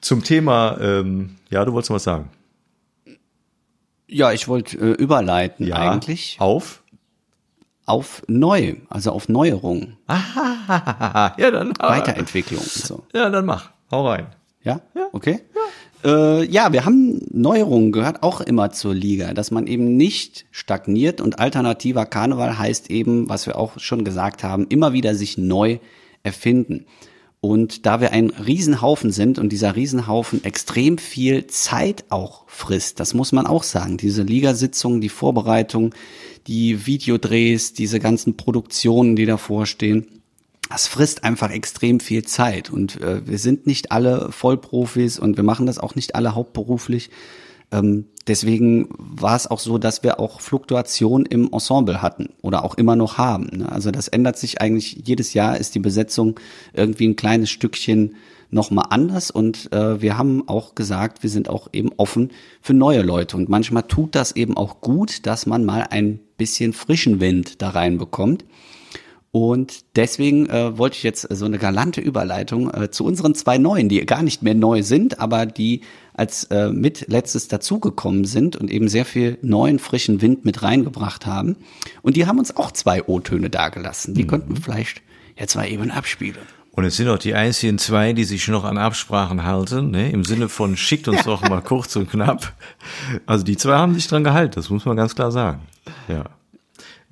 Zum Thema, ähm, ja, du wolltest was sagen. Ja, ich wollte äh, überleiten ja, eigentlich. Auf? Auf neu, also auf Neuerungen. Ah, [LAUGHS] ja, dann. Weiterentwicklung und so. Ja, dann mach. Hau rein. Ja? ja. Okay. Ja. Äh, ja, wir haben Neuerungen gehört auch immer zur Liga, dass man eben nicht stagniert und alternativer Karneval heißt eben, was wir auch schon gesagt haben, immer wieder sich neu erfinden. Und da wir ein Riesenhaufen sind und dieser Riesenhaufen extrem viel Zeit auch frisst, das muss man auch sagen. Diese Ligasitzungen, die Vorbereitung, die Videodrehs, diese ganzen Produktionen, die davor stehen, das frisst einfach extrem viel Zeit. Und äh, wir sind nicht alle Vollprofis und wir machen das auch nicht alle hauptberuflich. Ähm, deswegen war es auch so, dass wir auch Fluktuation im Ensemble hatten oder auch immer noch haben. Ne? Also das ändert sich eigentlich jedes Jahr, ist die Besetzung irgendwie ein kleines Stückchen nochmal anders und äh, wir haben auch gesagt, wir sind auch eben offen für neue Leute und manchmal tut das eben auch gut, dass man mal ein bisschen frischen Wind da reinbekommt. Und deswegen äh, wollte ich jetzt so eine galante Überleitung äh, zu unseren zwei Neuen, die gar nicht mehr neu sind, aber die als äh, mit letztes dazugekommen sind und eben sehr viel neuen, frischen Wind mit reingebracht haben. Und die haben uns auch zwei O-Töne dagelassen. Die mhm. könnten wir vielleicht jetzt mal eben abspielen. Und es sind auch die einzigen zwei, die sich noch an Absprachen halten, ne? im Sinne von schickt uns [LAUGHS] doch mal kurz und knapp. Also die zwei haben sich dran gehalten, das muss man ganz klar sagen. Ja.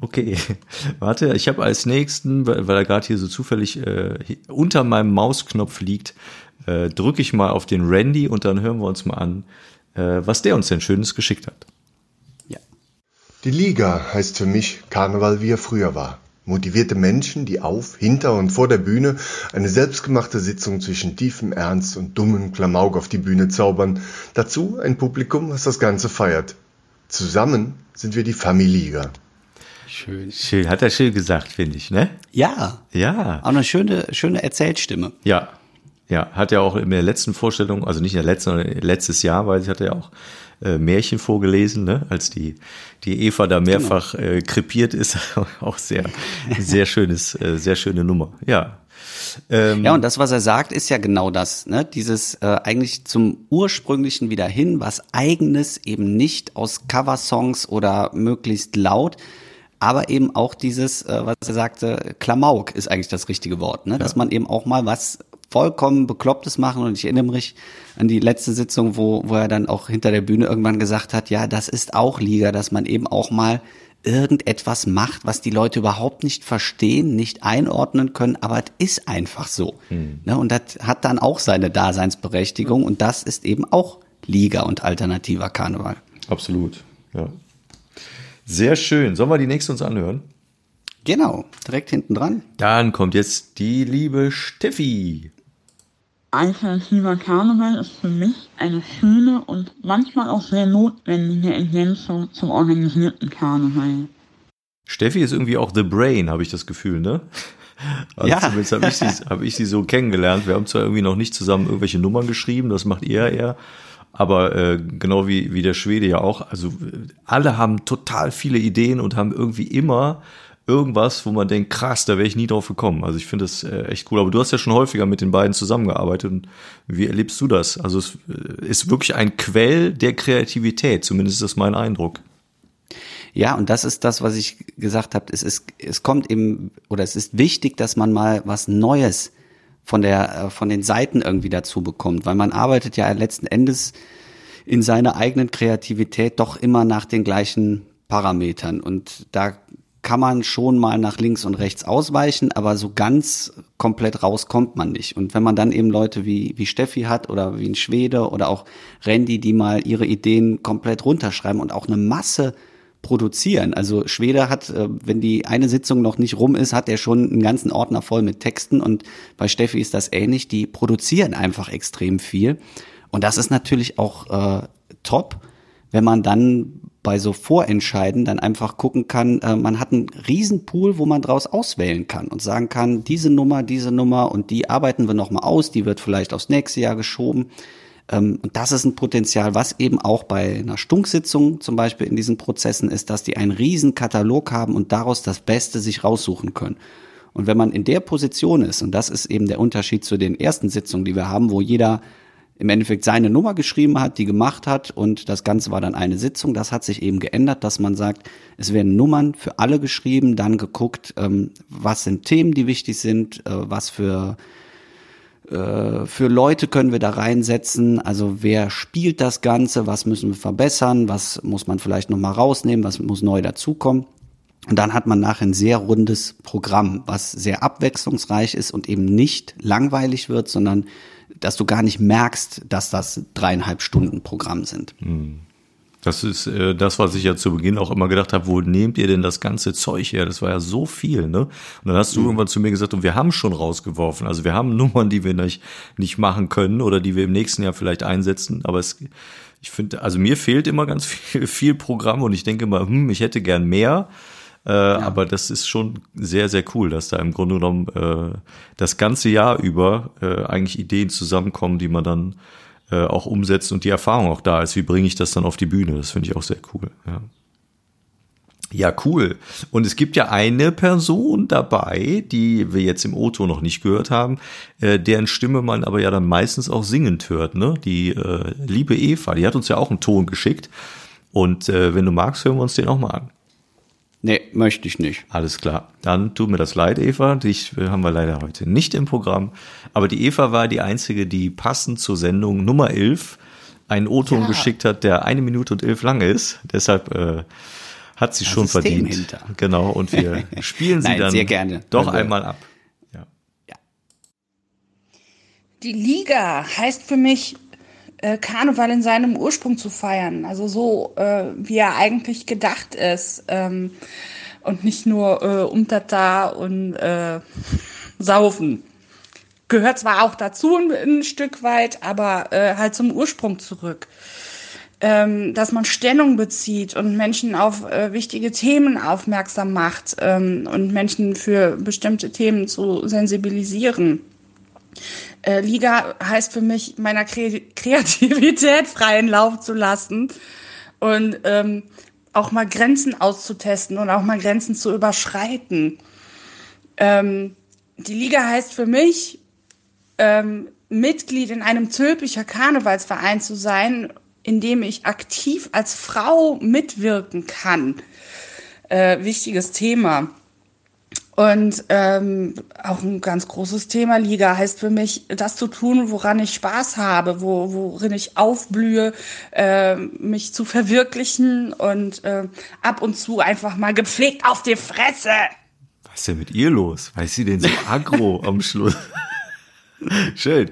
Okay, [LAUGHS] warte, ich habe als nächsten, weil, er gerade hier so zufällig äh, unter meinem Mausknopf liegt, äh, drücke ich mal auf den Randy und dann hören wir uns mal an, äh, was der uns denn Schönes geschickt hat. Ja. Die Liga heißt für mich Karneval, wie er früher war. Motivierte Menschen, die auf, hinter und vor der Bühne eine selbstgemachte Sitzung zwischen tiefem Ernst und dummem Klamauk auf die Bühne zaubern. Dazu ein Publikum, was das Ganze feiert. Zusammen sind wir die Familiga. Schön. Schön, hat er schön gesagt, finde ich, ne? Ja. Ja. Auch eine schöne, schöne Erzählstimme. Ja. Ja, hat ja auch in der letzten Vorstellung, also nicht in der letzten, sondern letztes Jahr, weil ich hatte ja auch äh, Märchen vorgelesen, ne? als die, die Eva da mehrfach genau. äh, krepiert ist. [LAUGHS] auch sehr, sehr [LAUGHS] schönes, äh, sehr schöne Nummer. Ja. Ähm, ja, und das, was er sagt, ist ja genau das, ne? Dieses äh, eigentlich zum ursprünglichen wieder hin, was eigenes, eben nicht aus Coversongs oder möglichst laut, aber eben auch dieses, äh, was er sagte, Klamauk ist eigentlich das richtige Wort, ne? dass ja. man eben auch mal was vollkommen Beklopptes machen und ich erinnere mich an die letzte Sitzung, wo, wo er dann auch hinter der Bühne irgendwann gesagt hat, ja, das ist auch Liga, dass man eben auch mal irgendetwas macht, was die Leute überhaupt nicht verstehen, nicht einordnen können, aber es ist einfach so. Hm. Ne? Und das hat dann auch seine Daseinsberechtigung und das ist eben auch Liga und alternativer Karneval. Absolut, ja. Sehr schön. Sollen wir die nächste uns anhören? Genau, direkt hinten dran. Dann kommt jetzt die liebe Steffi. Alternativer Karneval ist für mich eine schöne und manchmal auch sehr notwendige Ergänzung zum organisierten Karneval. Steffi ist irgendwie auch the brain, habe ich das Gefühl, ne? Also ja. Zumindest habe ich, sie, hab ich sie so kennengelernt. Wir haben zwar irgendwie noch nicht zusammen irgendwelche Nummern geschrieben, das macht ihr eher. Aber äh, genau wie, wie der Schwede ja auch, also alle haben total viele Ideen und haben irgendwie immer irgendwas, wo man denkt, krass, da wäre ich nie drauf gekommen. Also ich finde das äh, echt cool. Aber du hast ja schon häufiger mit den beiden zusammengearbeitet. Und wie erlebst du das? Also es äh, ist wirklich ein Quell der Kreativität, zumindest ist das mein Eindruck. Ja, und das ist das, was ich gesagt habe. Es ist, es kommt eben, oder es ist wichtig, dass man mal was Neues von der, äh, von den Seiten irgendwie dazu bekommt, weil man arbeitet ja letzten Endes in seiner eigenen Kreativität doch immer nach den gleichen Parametern und da kann man schon mal nach links und rechts ausweichen, aber so ganz komplett raus kommt man nicht. Und wenn man dann eben Leute wie, wie Steffi hat oder wie ein Schwede oder auch Randy, die mal ihre Ideen komplett runterschreiben und auch eine Masse produzieren. Also Schwede hat, äh, wenn die eine Sitzung noch nicht rum ist, hat er schon einen ganzen Ordner voll mit Texten und bei Steffi ist das ähnlich. Die produzieren einfach extrem viel und das ist natürlich auch äh, top, wenn man dann bei so Vorentscheiden dann einfach gucken kann, äh, man hat einen Riesenpool, wo man draus auswählen kann und sagen kann, diese Nummer, diese Nummer und die arbeiten wir nochmal aus, die wird vielleicht aufs nächste Jahr geschoben. Ähm, und das ist ein Potenzial, was eben auch bei einer Stunksitzung zum Beispiel in diesen Prozessen ist, dass die einen riesen Katalog haben und daraus das Beste sich raussuchen können. Und wenn man in der Position ist, und das ist eben der Unterschied zu den ersten Sitzungen, die wir haben, wo jeder im Endeffekt seine Nummer geschrieben hat, die gemacht hat und das Ganze war dann eine Sitzung. Das hat sich eben geändert, dass man sagt, es werden Nummern für alle geschrieben, dann geguckt, ähm, was sind Themen, die wichtig sind, äh, was für für Leute können wir da reinsetzen? Also wer spielt das Ganze? Was müssen wir verbessern? Was muss man vielleicht noch mal rausnehmen? Was muss neu dazukommen? Und dann hat man nachher ein sehr rundes Programm, was sehr abwechslungsreich ist und eben nicht langweilig wird, sondern dass du gar nicht merkst, dass das dreieinhalb Stunden Programm sind. Das ist äh, das, was ich ja zu Beginn auch immer gedacht habe, wo nehmt ihr denn das ganze Zeug her? Das war ja so viel, ne? Und dann hast du irgendwann zu mir gesagt, und wir haben schon rausgeworfen. Also wir haben [LAUGHS] Nummern, die wir nicht, nicht machen können oder die wir im nächsten Jahr vielleicht einsetzen. Aber es, ich finde, also mir fehlt immer ganz [LAUGHS] viel, viel Programm und ich denke immer, hm, ich hätte gern mehr. Äh, Aber das ist schon sehr, sehr cool, dass da im Grunde genommen äh, das ganze Jahr über äh, eigentlich Ideen zusammenkommen, die man dann äh, auch umsetzt und die Erfahrung auch da ist. Wie bringe ich das dann auf die Bühne? Das finde ich auch sehr cool. Ja. Ja, cool. Und es gibt ja eine Person dabei, die wir jetzt im O-Ton noch nicht gehört haben, äh, deren Stimme man aber ja dann meistens auch singend hört, ne? Die äh, liebe Eva, die hat uns ja auch einen Ton geschickt. Und äh, wenn du magst, hören wir uns den auch mal an. Nee, möchte ich nicht. Alles klar. Dann tut mir das leid, Eva. Dich äh, haben wir leider heute nicht im Programm. Aber die Eva war die einzige, die passend zur Sendung Nummer 11 einen O-Ton Ja. geschickt hat, der eine Minute und elf lang ist. Deshalb äh, hat sie schon System verdient. hinter. Genau. Und wir [LAUGHS] spielen sie Nein, dann sehr gerne. doch Also- einmal ab. Ja. Die Liga heißt für mich, äh, Karneval in seinem Ursprung zu feiern. Also so, äh, wie er eigentlich gedacht ist. Ähm, und nicht nur äh, Umtata und äh, Saufen. Gehört zwar auch dazu ein, ein Stück weit, aber äh, halt zum Ursprung zurück. Ähm, dass man Stellung bezieht und Menschen auf äh, wichtige Themen aufmerksam macht ähm, und Menschen für bestimmte Themen zu sensibilisieren. Äh, Liga heißt für mich, meiner Kre [LAUGHS] Kreativität freien Lauf zu lassen und ähm, auch mal Grenzen auszutesten und auch mal Grenzen zu überschreiten. Ähm, die Liga heißt für mich, ähm, Mitglied in einem Zülpicher Karnevalsverein zu sein, in dem ich aktiv als Frau mitwirken kann. Äh, wichtiges Thema. Und ähm, auch ein ganz großes Thema Liga heißt für mich, das zu tun, woran ich Spaß habe, wo, worin ich aufblühe, äh, mich zu verwirklichen und äh, ab und zu einfach mal gepflegt auf die Fresse. Was ist denn mit ihr los? Ist sie denn so aggro [LAUGHS] am Schluss? schön.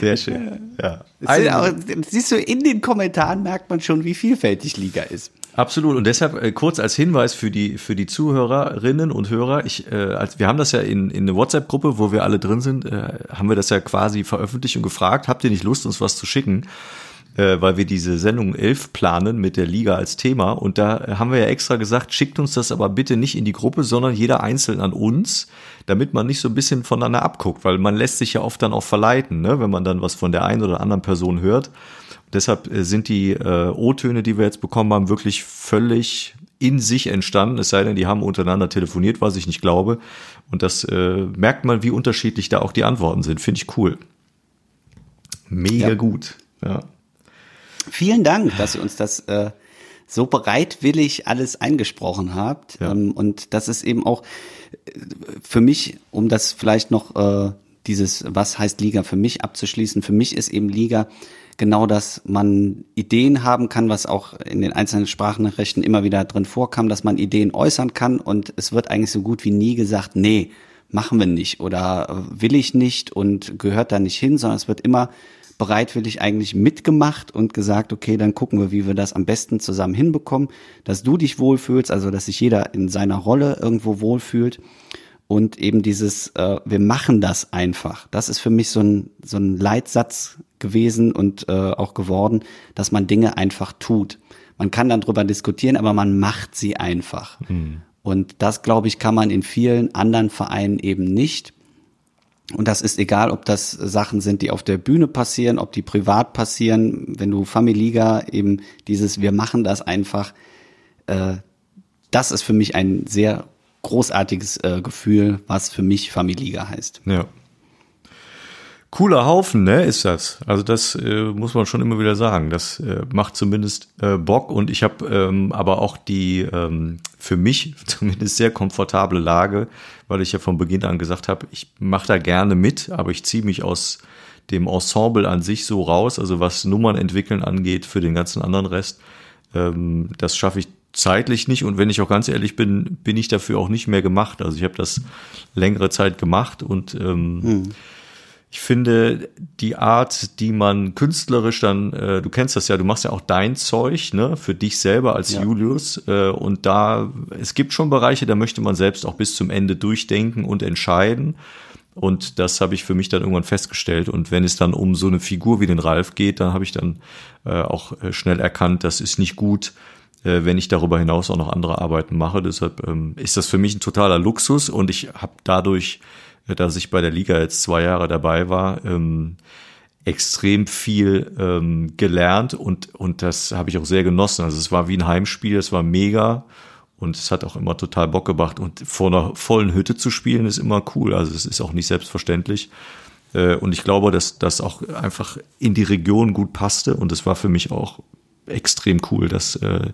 Sehr schön. Ja. Es sind auch, siehst du, in den Kommentaren merkt man schon, wie vielfältig Liga ist. Absolut. Und deshalb äh, kurz als Hinweis für die für die Zuhörerinnen und Hörer. Ich, äh, als wir haben das ja in in eine WhatsApp-Gruppe, wo wir alle drin sind, äh, haben wir das ja quasi veröffentlicht und gefragt: Habt ihr nicht Lust, uns was zu schicken? Äh, weil wir diese Sendung 11 planen mit der Liga als Thema. Und da haben wir ja extra gesagt, schickt uns das aber bitte nicht in die Gruppe, sondern jeder einzeln an uns, damit man nicht so ein bisschen voneinander abguckt, weil man lässt sich ja oft dann auch verleiten, ne? wenn man dann was von der einen oder anderen Person hört. Deshalb äh, sind die äh, O-Töne, die wir jetzt bekommen haben, wirklich völlig in sich entstanden. Es sei denn, die haben untereinander telefoniert, was ich nicht glaube. Und das äh, merkt man, wie unterschiedlich da auch die Antworten sind. Finde ich cool. Mega Ja. gut. Ja. Vielen Dank, dass ihr uns das äh, so bereitwillig alles eingesprochen habt. Ja. Ähm, und das ist eben auch äh, für mich, um das vielleicht noch äh, dieses, was heißt Liga für mich abzuschließen, für mich ist eben Liga genau, dass man Ideen haben kann, was auch in den einzelnen Sprachnachrichten immer wieder drin vorkam, dass man Ideen äußern kann. Und es wird eigentlich so gut wie nie gesagt, nee, machen wir nicht oder äh, will ich nicht und gehört da nicht hin, sondern es wird immer bereitwillig eigentlich mitgemacht und gesagt, okay, dann gucken wir, wie wir das am besten zusammen hinbekommen, dass du dich wohlfühlst, also dass sich jeder in seiner Rolle irgendwo wohlfühlt und eben dieses, äh, wir machen das einfach. Das ist für mich so ein, so ein Leitsatz gewesen und äh, auch geworden, dass man Dinge einfach tut. Man kann dann drüber diskutieren, aber man macht sie einfach. Und das, glaube ich, kann man in vielen anderen Vereinen eben nicht. Und das ist egal, ob das Sachen sind, die auf der Bühne passieren, ob die privat passieren. Wenn du Familiga eben dieses, wir machen das einfach, äh, das ist für mich ein sehr großartiges äh, Gefühl, was für mich Familiga heißt. Ja. Cooler Haufen, ne, ist das. Also das äh, muss man schon immer wieder sagen. Das äh, macht zumindest äh, Bock und ich habe ähm, aber auch die ähm, für mich [LAUGHS] zumindest sehr komfortable Lage, weil ich ja von Beginn an gesagt habe, ich mache da gerne mit, aber ich ziehe mich aus dem Ensemble an sich so raus, also was Nummern entwickeln angeht für den ganzen anderen Rest. Ähm, das schaffe ich zeitlich nicht und wenn ich auch ganz ehrlich bin, bin ich dafür auch nicht mehr gemacht. Also ich habe das längere Zeit gemacht und ähm, hm. ich finde die Art, die man künstlerisch dann, äh, du kennst das ja, du machst ja auch dein Zeug, ne, für dich selber als ja. Julius äh, und da es gibt schon Bereiche, da möchte man selbst auch bis zum Ende durchdenken und entscheiden. Und das habe ich für mich dann irgendwann festgestellt. Und wenn es dann um so eine Figur wie den Ralf geht, dann habe ich dann äh, auch äh, schnell erkannt, das ist nicht gut, wenn ich darüber hinaus auch noch andere Arbeiten mache. Deshalb ähm, ist das für mich ein totaler Luxus und ich habe dadurch, äh, dass ich bei der Liga jetzt zwei Jahre dabei war, ähm, extrem viel ähm, gelernt und, und das habe ich auch sehr genossen. Also es war wie ein Heimspiel, es war mega und es hat auch immer total Bock gemacht. Und vor einer vollen Hütte zu spielen ist immer cool. Also es ist auch nicht selbstverständlich. Äh, und ich glaube, dass das auch einfach in die Region gut passte. Und es war für mich auch extrem cool, dass äh,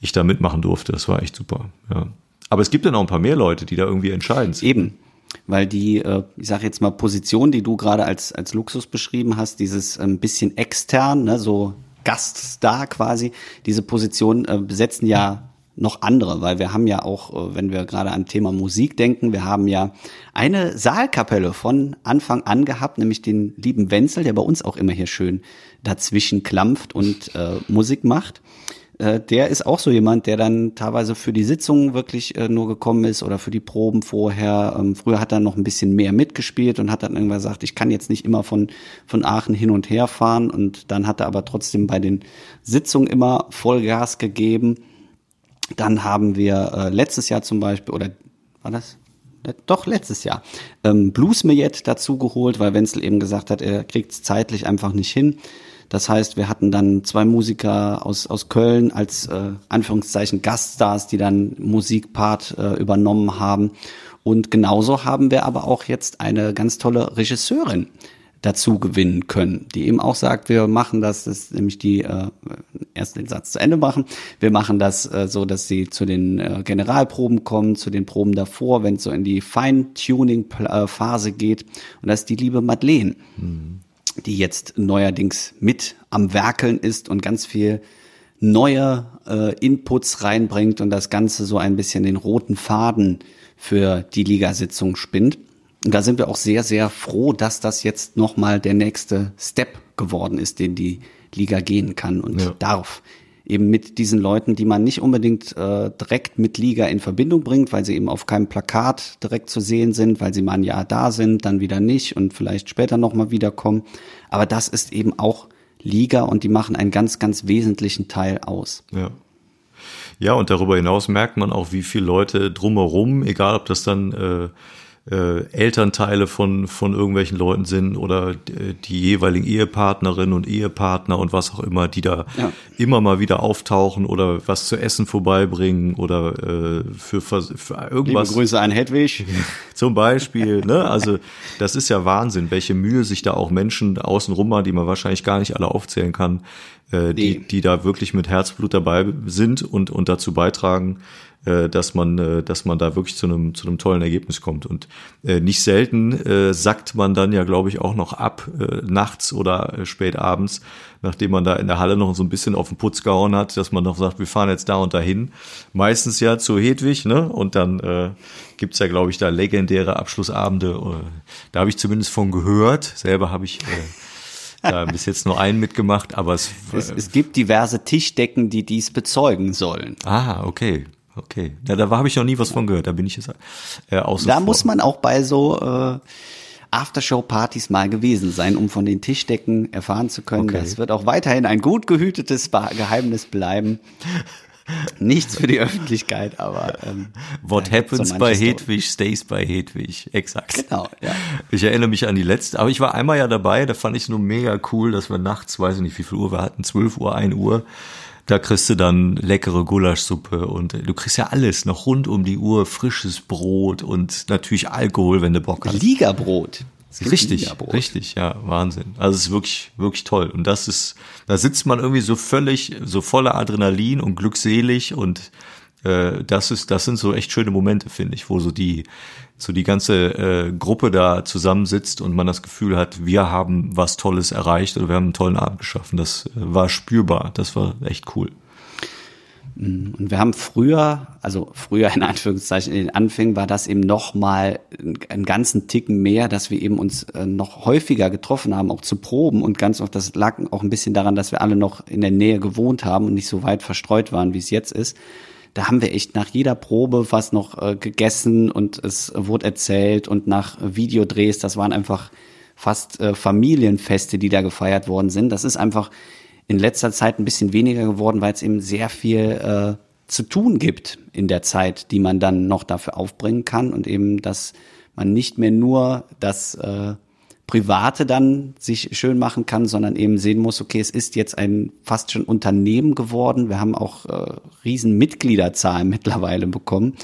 ich da mitmachen durfte. Das war echt super. Ja. Aber es gibt ja noch ein paar mehr Leute, die da irgendwie entscheiden. Eben. Weil die, äh, ich sage jetzt mal, Position, die du gerade als, als Luxus beschrieben hast, dieses ein ähm, bisschen extern, ne, so Gaststar quasi, diese Position äh, besetzen ja noch andere, weil wir haben ja auch, äh, wenn wir gerade an Thema Musik denken, wir haben ja eine Saalkapelle von Anfang an gehabt, nämlich den lieben Wenzel, der bei uns auch immer hier schön dazwischen klampft und äh, Musik macht. Äh, der ist auch so jemand, der dann teilweise für die Sitzungen wirklich äh, nur gekommen ist oder für die Proben vorher. Ähm, früher hat er noch ein bisschen mehr mitgespielt und hat dann irgendwann gesagt, ich kann jetzt nicht immer von, von Aachen hin und her fahren. Und dann hat er aber trotzdem bei den Sitzungen immer Vollgas gegeben dann haben wir äh, letztes Jahr zum Beispiel, oder war das? Doch, letztes Jahr. Ähm, Blues Millet dazu geholt, weil Wenzel eben gesagt hat, er kriegt es zeitlich einfach nicht hin. Das heißt, wir hatten dann zwei Musiker aus, aus Köln als äh, Anführungszeichen Gaststars, die dann Musikpart äh, übernommen haben. Und genauso haben wir aber auch jetzt eine ganz tolle Regisseurin dazu gewinnen können, die eben auch sagt, wir machen das, das ist nämlich die äh, erst den Satz zu Ende machen. Wir machen das äh, so, dass sie zu den äh, Generalproben kommen, zu den Proben davor, wenn es so in die Feintuning-Phase geht. Und das ist die liebe Madeleine, mhm. Die jetzt neuerdings mit am Werkeln ist und ganz viel neue äh, Inputs reinbringt und das Ganze so ein bisschen den roten Faden für die Ligasitzung spinnt. Und da sind wir auch sehr, sehr froh, dass das jetzt nochmal der nächste Step geworden ist, den die Liga gehen kann und ja. darf. Eben mit diesen Leuten, die man nicht unbedingt äh, direkt mit Liga in Verbindung bringt, weil sie eben auf keinem Plakat direkt zu sehen sind, weil sie mal ein Jahr da sind, dann wieder nicht und vielleicht später nochmal wiederkommen. Aber das ist eben auch Liga und die machen einen ganz, ganz wesentlichen Teil aus. Ja. Ja, und darüber hinaus merkt man auch, wie viele Leute drumherum, egal ob das dann äh, äh, Elternteile von, von irgendwelchen Leuten sind oder die jeweiligen Ehepartnerinnen und Ehepartner und was auch immer, die da ja. immer mal wieder auftauchen oder was zu essen vorbeibringen oder äh, für, für irgendwas. Liebe Grüße an Hedwig. [LAUGHS] Zum Beispiel, ne? Also das ist ja Wahnsinn, welche Mühe sich da auch Menschen außenrum machen, die man wahrscheinlich gar nicht alle aufzählen kann, äh, die, die da wirklich mit Herzblut dabei sind und, und dazu beitragen, äh, dass man, äh, dass man da wirklich zu einem, zu einem tollen Ergebnis kommt. Und äh, nicht selten äh, sackt man dann ja, glaube ich, auch noch ab, äh, nachts oder äh, spät abends, nachdem man da in der Halle noch so ein bisschen auf den Putz gehauen hat, dass man noch sagt, wir fahren jetzt da und dahin. Meistens ja zu Hedwig, ne? Und dann äh, gibt's ja, glaube ich, da legendäre Abschlussabende. Da habe ich zumindest von gehört. Selber habe ich äh, da [LAUGHS] bis jetzt nur einen mitgemacht, aber es, es, es gibt diverse Tischdecken, die dies bezeugen sollen. Ah, okay. Okay, ja, da habe ich noch nie was von gehört. Da bin ich jetzt äh, außen Da vor. muss man auch bei so äh, Aftershow-Partys mal gewesen sein, um von den Tischdecken erfahren zu können. Okay. Das wird auch weiterhin ein gut gehütetes Geheimnis bleiben. Nichts für die [LAUGHS] Öffentlichkeit, aber ähm, What happens so by Hedwig stays by Hedwig. Exakt. Genau, ja. Ich erinnere mich an die letzte, aber ich war einmal ja dabei, da fand ich es nur mega cool, dass wir nachts, weiß ich nicht, wie viel Uhr wir hatten, 12 Uhr, 1 Uhr, da kriegst du dann leckere Gulaschsuppe und du kriegst ja alles noch rund um die Uhr, frisches Brot und natürlich Alkohol, wenn du Bock hast. Ligabrot. Richtig, Ligabrot. richtig, ja, Wahnsinn. Also es ist wirklich, wirklich toll. Und das ist, da sitzt man irgendwie so völlig, so voller Adrenalin und glückselig und äh, das ist, das sind so echt schöne Momente, finde ich, wo so die, so die ganze äh, Gruppe da zusammensitzt und man das Gefühl hat, wir haben was Tolles erreicht oder wir haben einen tollen Abend geschaffen. Das äh, war spürbar, das war echt cool. Und wir haben früher, also früher in Anführungszeichen in den Anfängen war das eben noch mal einen ganzen Ticken mehr, dass wir eben uns äh, noch häufiger getroffen haben, auch zu Proben und ganz oft, das lag auch ein bisschen daran, dass wir alle noch in der Nähe gewohnt haben und nicht so weit verstreut waren, wie es jetzt ist. Da haben wir echt nach jeder Probe was noch äh, gegessen und es wurde erzählt und nach Videodrehs, das waren einfach fast äh, Familienfeste, die da gefeiert worden sind. Das ist einfach in letzter Zeit ein bisschen weniger geworden, weil es eben sehr viel äh, zu tun gibt in der Zeit, die man dann noch dafür aufbringen kann und eben, dass man nicht mehr nur das äh, Private dann sich schön machen kann, sondern eben sehen muss, okay, es ist jetzt ein fast schon Unternehmen geworden. Wir haben auch äh, riesen Mitgliederzahlen [LAUGHS] mittlerweile bekommen.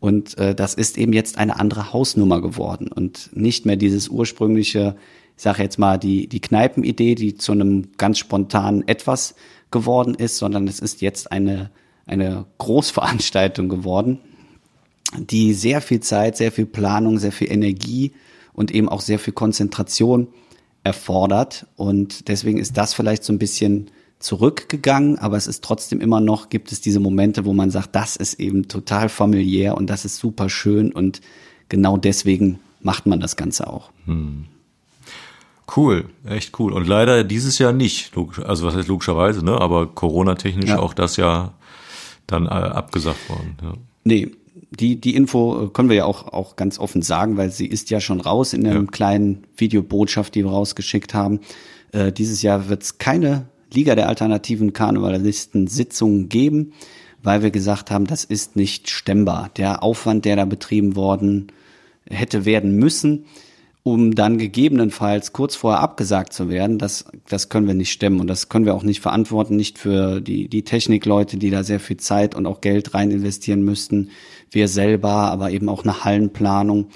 Und äh, das ist eben jetzt eine andere Hausnummer geworden und nicht mehr dieses ursprüngliche ich sage jetzt mal, die, die Kneipenidee, die zu einem ganz spontanen Etwas geworden ist, sondern es ist jetzt eine, eine Großveranstaltung geworden, die sehr viel Zeit, sehr viel Planung, sehr viel Energie und eben auch sehr viel Konzentration erfordert. Und deswegen ist das vielleicht so ein bisschen zurückgegangen, aber es ist trotzdem immer noch, gibt es diese Momente, wo man sagt, das ist eben total familiär und das ist super schön und genau deswegen macht man das Ganze auch. Hm. Cool, echt cool. Und leider dieses Jahr nicht. Also was heißt logischerweise, ne? Aber Corona-technisch ja. auch das Jahr dann äh, abgesagt worden. Ja. Nee, die, die Info können wir ja auch, auch ganz offen sagen, weil sie ist ja schon raus in einem ja. kleinen Videobotschaft, die wir rausgeschickt haben. Äh, dieses Jahr wird es keine Liga der alternativen Karnevalisten Sitzungen geben, weil wir gesagt haben, das ist nicht stemmbar. Der Aufwand, der da betrieben worden hätte werden müssen, um dann gegebenenfalls kurz vorher abgesagt zu werden, das, das können wir nicht stemmen und das können wir auch nicht verantworten, nicht für die, die Technikleute, die da sehr viel Zeit und auch Geld rein investieren müssten, wir selber, aber eben auch eine Hallenplanung,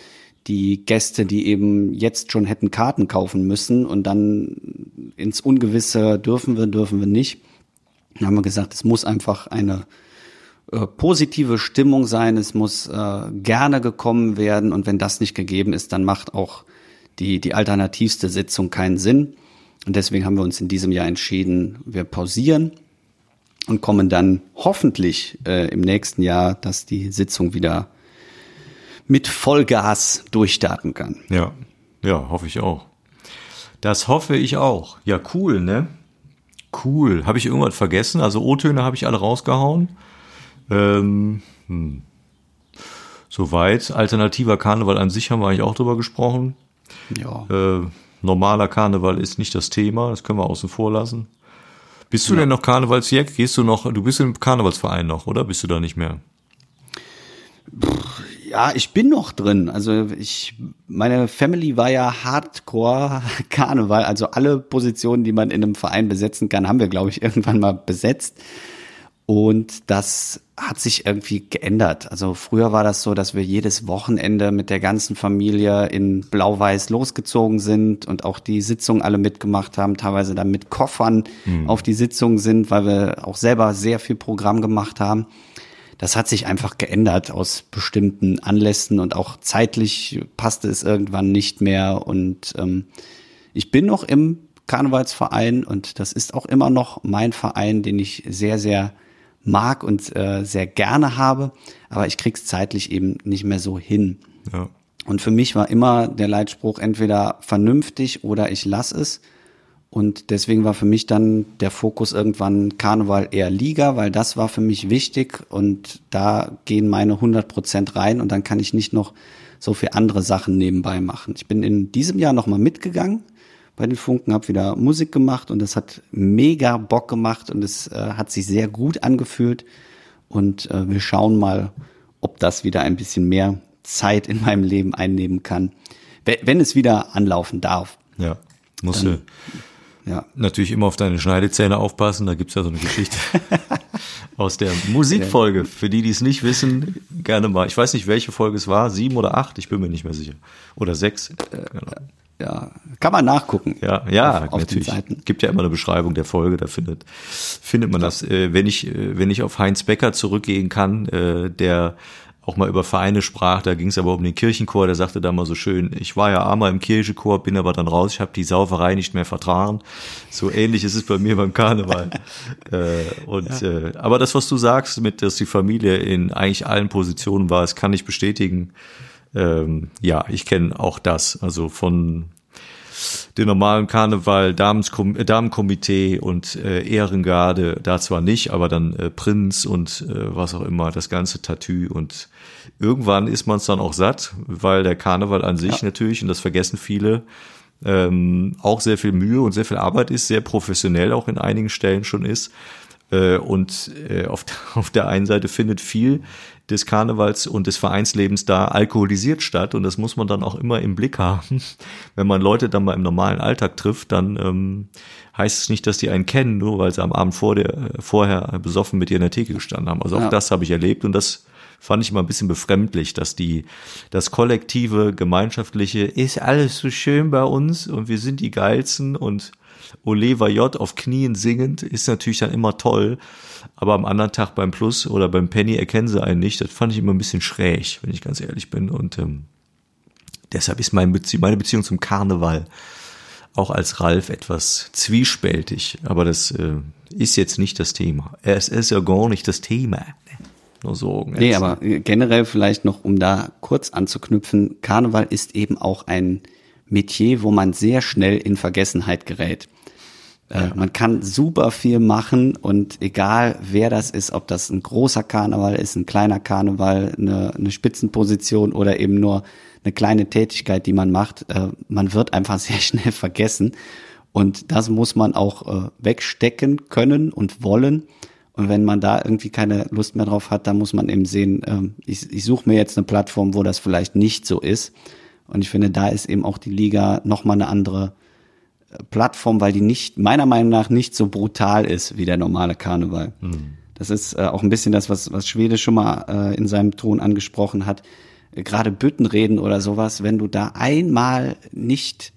die Gäste, die eben jetzt schon hätten Karten kaufen müssen und dann ins Ungewisse dürfen wir, dürfen wir nicht. Dann haben wir gesagt, es muss einfach eine äh, positive Stimmung sein, es muss äh, gerne gekommen werden und wenn das nicht gegeben ist, dann macht auch die, die alternativste Sitzung keinen Sinn. Und deswegen haben wir uns in diesem Jahr entschieden, wir pausieren und kommen dann hoffentlich äh, im nächsten Jahr, dass die Sitzung wieder mit Vollgas durchstarten kann. Ja, ja, hoffe ich auch. Das hoffe ich auch. Ja, cool, ne? Cool. Habe ich irgendwas vergessen? Also O-Töne habe ich alle rausgehauen. Ähm, hm. Soweit. Alternativer Karneval an sich haben wir eigentlich auch drüber gesprochen. Ja. Äh, normaler Karneval ist nicht das Thema, das können wir außen vor lassen. Bist du ja. denn noch Karnevalsjack? Gehst du noch, du bist im Karnevalsverein noch, oder? Bist du da nicht mehr? Ja, ich bin noch drin. Also ich, meine Family war ja Hardcore [LAUGHS] Karneval. Also alle Positionen, die man in einem Verein besetzen kann, haben wir, glaube ich, irgendwann mal besetzt. Und das hat sich irgendwie geändert. Also früher war das so, dass wir jedes Wochenende mit der ganzen Familie in Blau-Weiß losgezogen sind und auch die Sitzungen alle mitgemacht haben, teilweise dann mit Koffern mhm. auf die Sitzungen sind, weil wir auch selber sehr viel Programm gemacht haben. Das hat sich einfach geändert aus bestimmten Anlässen und auch zeitlich passte es irgendwann nicht mehr. Und ähm, ich bin noch im Karnevalsverein und das ist auch immer noch mein Verein, den ich sehr, sehr mag und äh, sehr gerne habe, aber ich krieg's zeitlich eben nicht mehr so hin. Ja. Und für mich war immer der Leitspruch entweder vernünftig oder ich lass es. Und deswegen war für mich dann der Fokus irgendwann Karneval eher Liga, weil das war für mich wichtig und da gehen meine 100 Prozent rein und dann kann ich nicht noch so viel andere Sachen nebenbei machen. Ich bin in diesem Jahr nochmal mitgegangen bei den Funken, habe wieder Musik gemacht und es hat mega Bock gemacht und es äh, hat sich sehr gut angefühlt. Und äh, wir schauen mal, ob das wieder ein bisschen mehr Zeit in meinem Leben einnehmen kann, wenn es wieder anlaufen darf. Ja, musst du ja. natürlich immer auf deine Schneidezähne aufpassen. Da gibt's ja so eine Geschichte [LAUGHS] aus der Musikfolge. Für die, die es nicht wissen, gerne mal. Ich weiß nicht, welche Folge es war, sieben oder acht, ich bin mir nicht mehr sicher. Oder sechs. Genau ja, kann man nachgucken. Ja, ja, auf, auf natürlich. Gibt ja immer eine Beschreibung der Folge, da findet findet man das. Äh, wenn ich äh, wenn ich auf Heinz Becker zurückgehen kann, äh, der auch mal über Vereine sprach. Da ging es aber um den Kirchenchor. Der sagte da mal so schön, ich war ja einmal im Kirchenchor, bin aber dann raus. Ich habe die Sauferei nicht mehr vertragen. So ähnlich ist es bei mir beim Karneval. [LAUGHS] äh, und ja. äh, aber das, was du sagst, mit dass die Familie in eigentlich allen Positionen war, das kann ich bestätigen. Ähm, ja, ich kenne auch das. Also von den normalen Karneval, äh, Damenkomitee und äh, Ehrengarde, da zwar nicht, aber dann äh, Prinz und äh, was auch immer, das ganze Tattoo und irgendwann ist man es dann auch satt, weil der Karneval an sich ja. natürlich, und das vergessen viele, ähm, auch sehr viel Mühe und sehr viel Arbeit ist, sehr professionell auch in einigen Stellen schon ist. Äh, und äh, auf, [LAUGHS] auf der einen Seite findet viel des Karnevals und des Vereinslebens da alkoholisiert statt und das muss man dann auch immer im Blick haben. [LAUGHS] Wenn man Leute dann mal im normalen Alltag trifft, dann ähm, heißt es nicht, dass die einen kennen, nur weil sie am Abend vor der, vorher besoffen mit ihr in der Theke gestanden haben. Also auch ja. das habe ich erlebt und das fand ich immer ein bisschen befremdlich, dass die, das kollektive, gemeinschaftliche, ist alles so schön bei uns und wir sind die geilsten und Oliver J. auf Knien singend ist natürlich dann immer toll. Aber am anderen Tag beim Plus oder beim Penny erkennen sie einen nicht. Das fand ich immer ein bisschen schräg, wenn ich ganz ehrlich bin. Und ähm, deshalb ist mein Bezie meine Beziehung zum Karneval auch als Ralf etwas zwiespältig. Aber das äh, ist jetzt nicht das Thema. Es ist ja gar nicht das Thema. Nur so. Nee, aber generell vielleicht noch, um da kurz anzuknüpfen, Karneval ist eben auch ein Metier, wo man sehr schnell in Vergessenheit gerät. Äh, man kann super viel machen und egal wer das ist, ob das ein großer Karneval ist, ein kleiner Karneval, eine, eine Spitzenposition oder eben nur eine kleine Tätigkeit, die man macht, äh, man wird einfach [LAUGHS] sehr schnell vergessen. Und das muss man auch äh, wegstecken können und wollen. Und wenn man da irgendwie keine Lust mehr drauf hat, dann muss man eben sehen, ähm, ich, ich suche mir jetzt eine Plattform, wo das vielleicht nicht so ist. Und ich finde, da ist eben auch die Liga nochmal eine andere äh, Plattform, weil die nicht, meiner Meinung nach, nicht so brutal ist wie der normale Karneval. Mhm. Das ist äh, auch ein bisschen das, was, was Schwede schon mal äh, in seinem Ton angesprochen hat. Äh, Gerade Büttenreden oder sowas, wenn du da einmal nicht,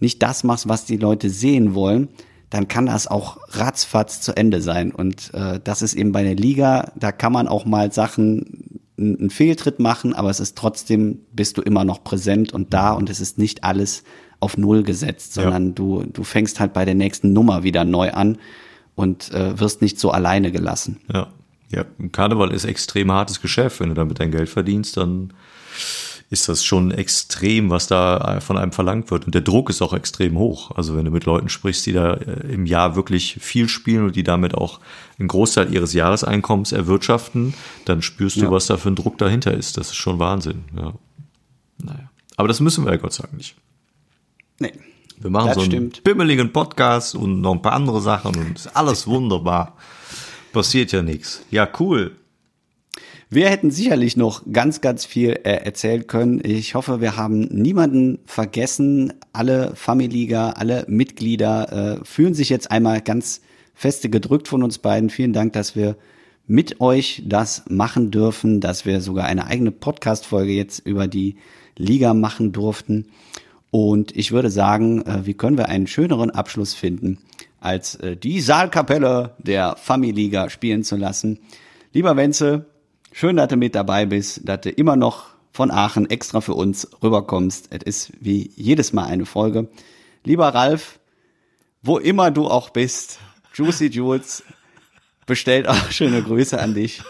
nicht das machst, was die Leute sehen wollen, dann kann das auch ratzfatz zu Ende sein. Und äh, das ist eben bei der Liga, da kann man auch mal Sachen einen Fehltritt machen, aber es ist trotzdem, bist du immer noch präsent und da und es ist nicht alles auf Null gesetzt, sondern ja. du, du fängst halt bei der nächsten Nummer wieder neu an und äh, wirst nicht so alleine gelassen. Ja. Ja, Karneval ist extrem hartes Geschäft. Wenn du damit dein Geld verdienst, dann ist das schon extrem, was da von einem verlangt wird. Und der Druck ist auch extrem hoch. Also wenn du mit Leuten sprichst, die da äh, im Jahr wirklich viel spielen und die damit auch einen Großteil ihres Jahreseinkommens erwirtschaften, dann spürst du, ja. was da für ein Druck dahinter ist. Das ist schon Wahnsinn. Ja. Naja. Aber das müssen wir ja Gott Dank nicht. Nee. Wir machen so einen stimmt. bimmeligen Podcast und noch ein paar andere Sachen und ist alles wunderbar. Passiert ja nichts. Ja, cool. Wir hätten sicherlich noch ganz, ganz viel äh, erzählen können. Ich hoffe, wir haben niemanden vergessen. Alle Familiga, alle Mitglieder äh, fühlen sich jetzt einmal ganz feste gedrückt von uns beiden. Vielen Dank, dass wir mit euch das machen dürfen, dass wir sogar eine eigene Podcast-Folge jetzt über die Liga machen durften. Und ich würde sagen, äh, wie können wir einen schöneren Abschluss finden, als äh, die Saalkapelle der Familiga spielen zu lassen. Lieber Wenzel, Schön, dass du mit dabei bist, dass du immer noch von Aachen extra für uns rüberkommst. Es ist wie jedes Mal eine Folge. Lieber Ralf, wo immer du auch bist, Juicy Jules bestellt auch [LAUGHS] schöne Grüße an dich.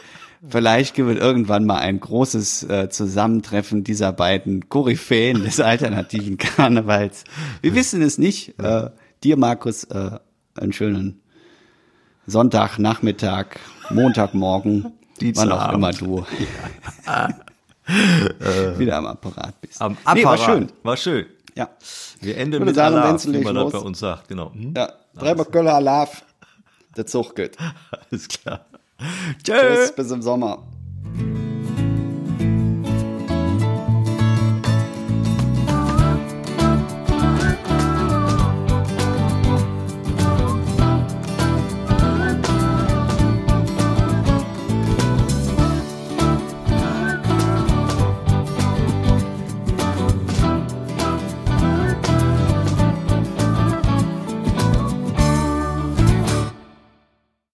Vielleicht gibt es irgendwann mal ein großes äh, Zusammentreffen dieser beiden Koryphäen des alternativen [LAUGHS] Karnevals. Wir wissen es nicht. Äh, dir, Markus, äh, einen schönen Sonntagnachmittag, Montagmorgen. Wann auch immer du [LAUGHS] wieder am Apparat bist. Am Apparat. Nee, war schön. War schön. Ja. Wir enden mit sagen, Alarv, wie man das bei uns sagt. Genau. Hm? Ja, dreimal Köller Alarv. Der Zug geht. Alles klar. Tschüss. Tschüss, bis im Sommer.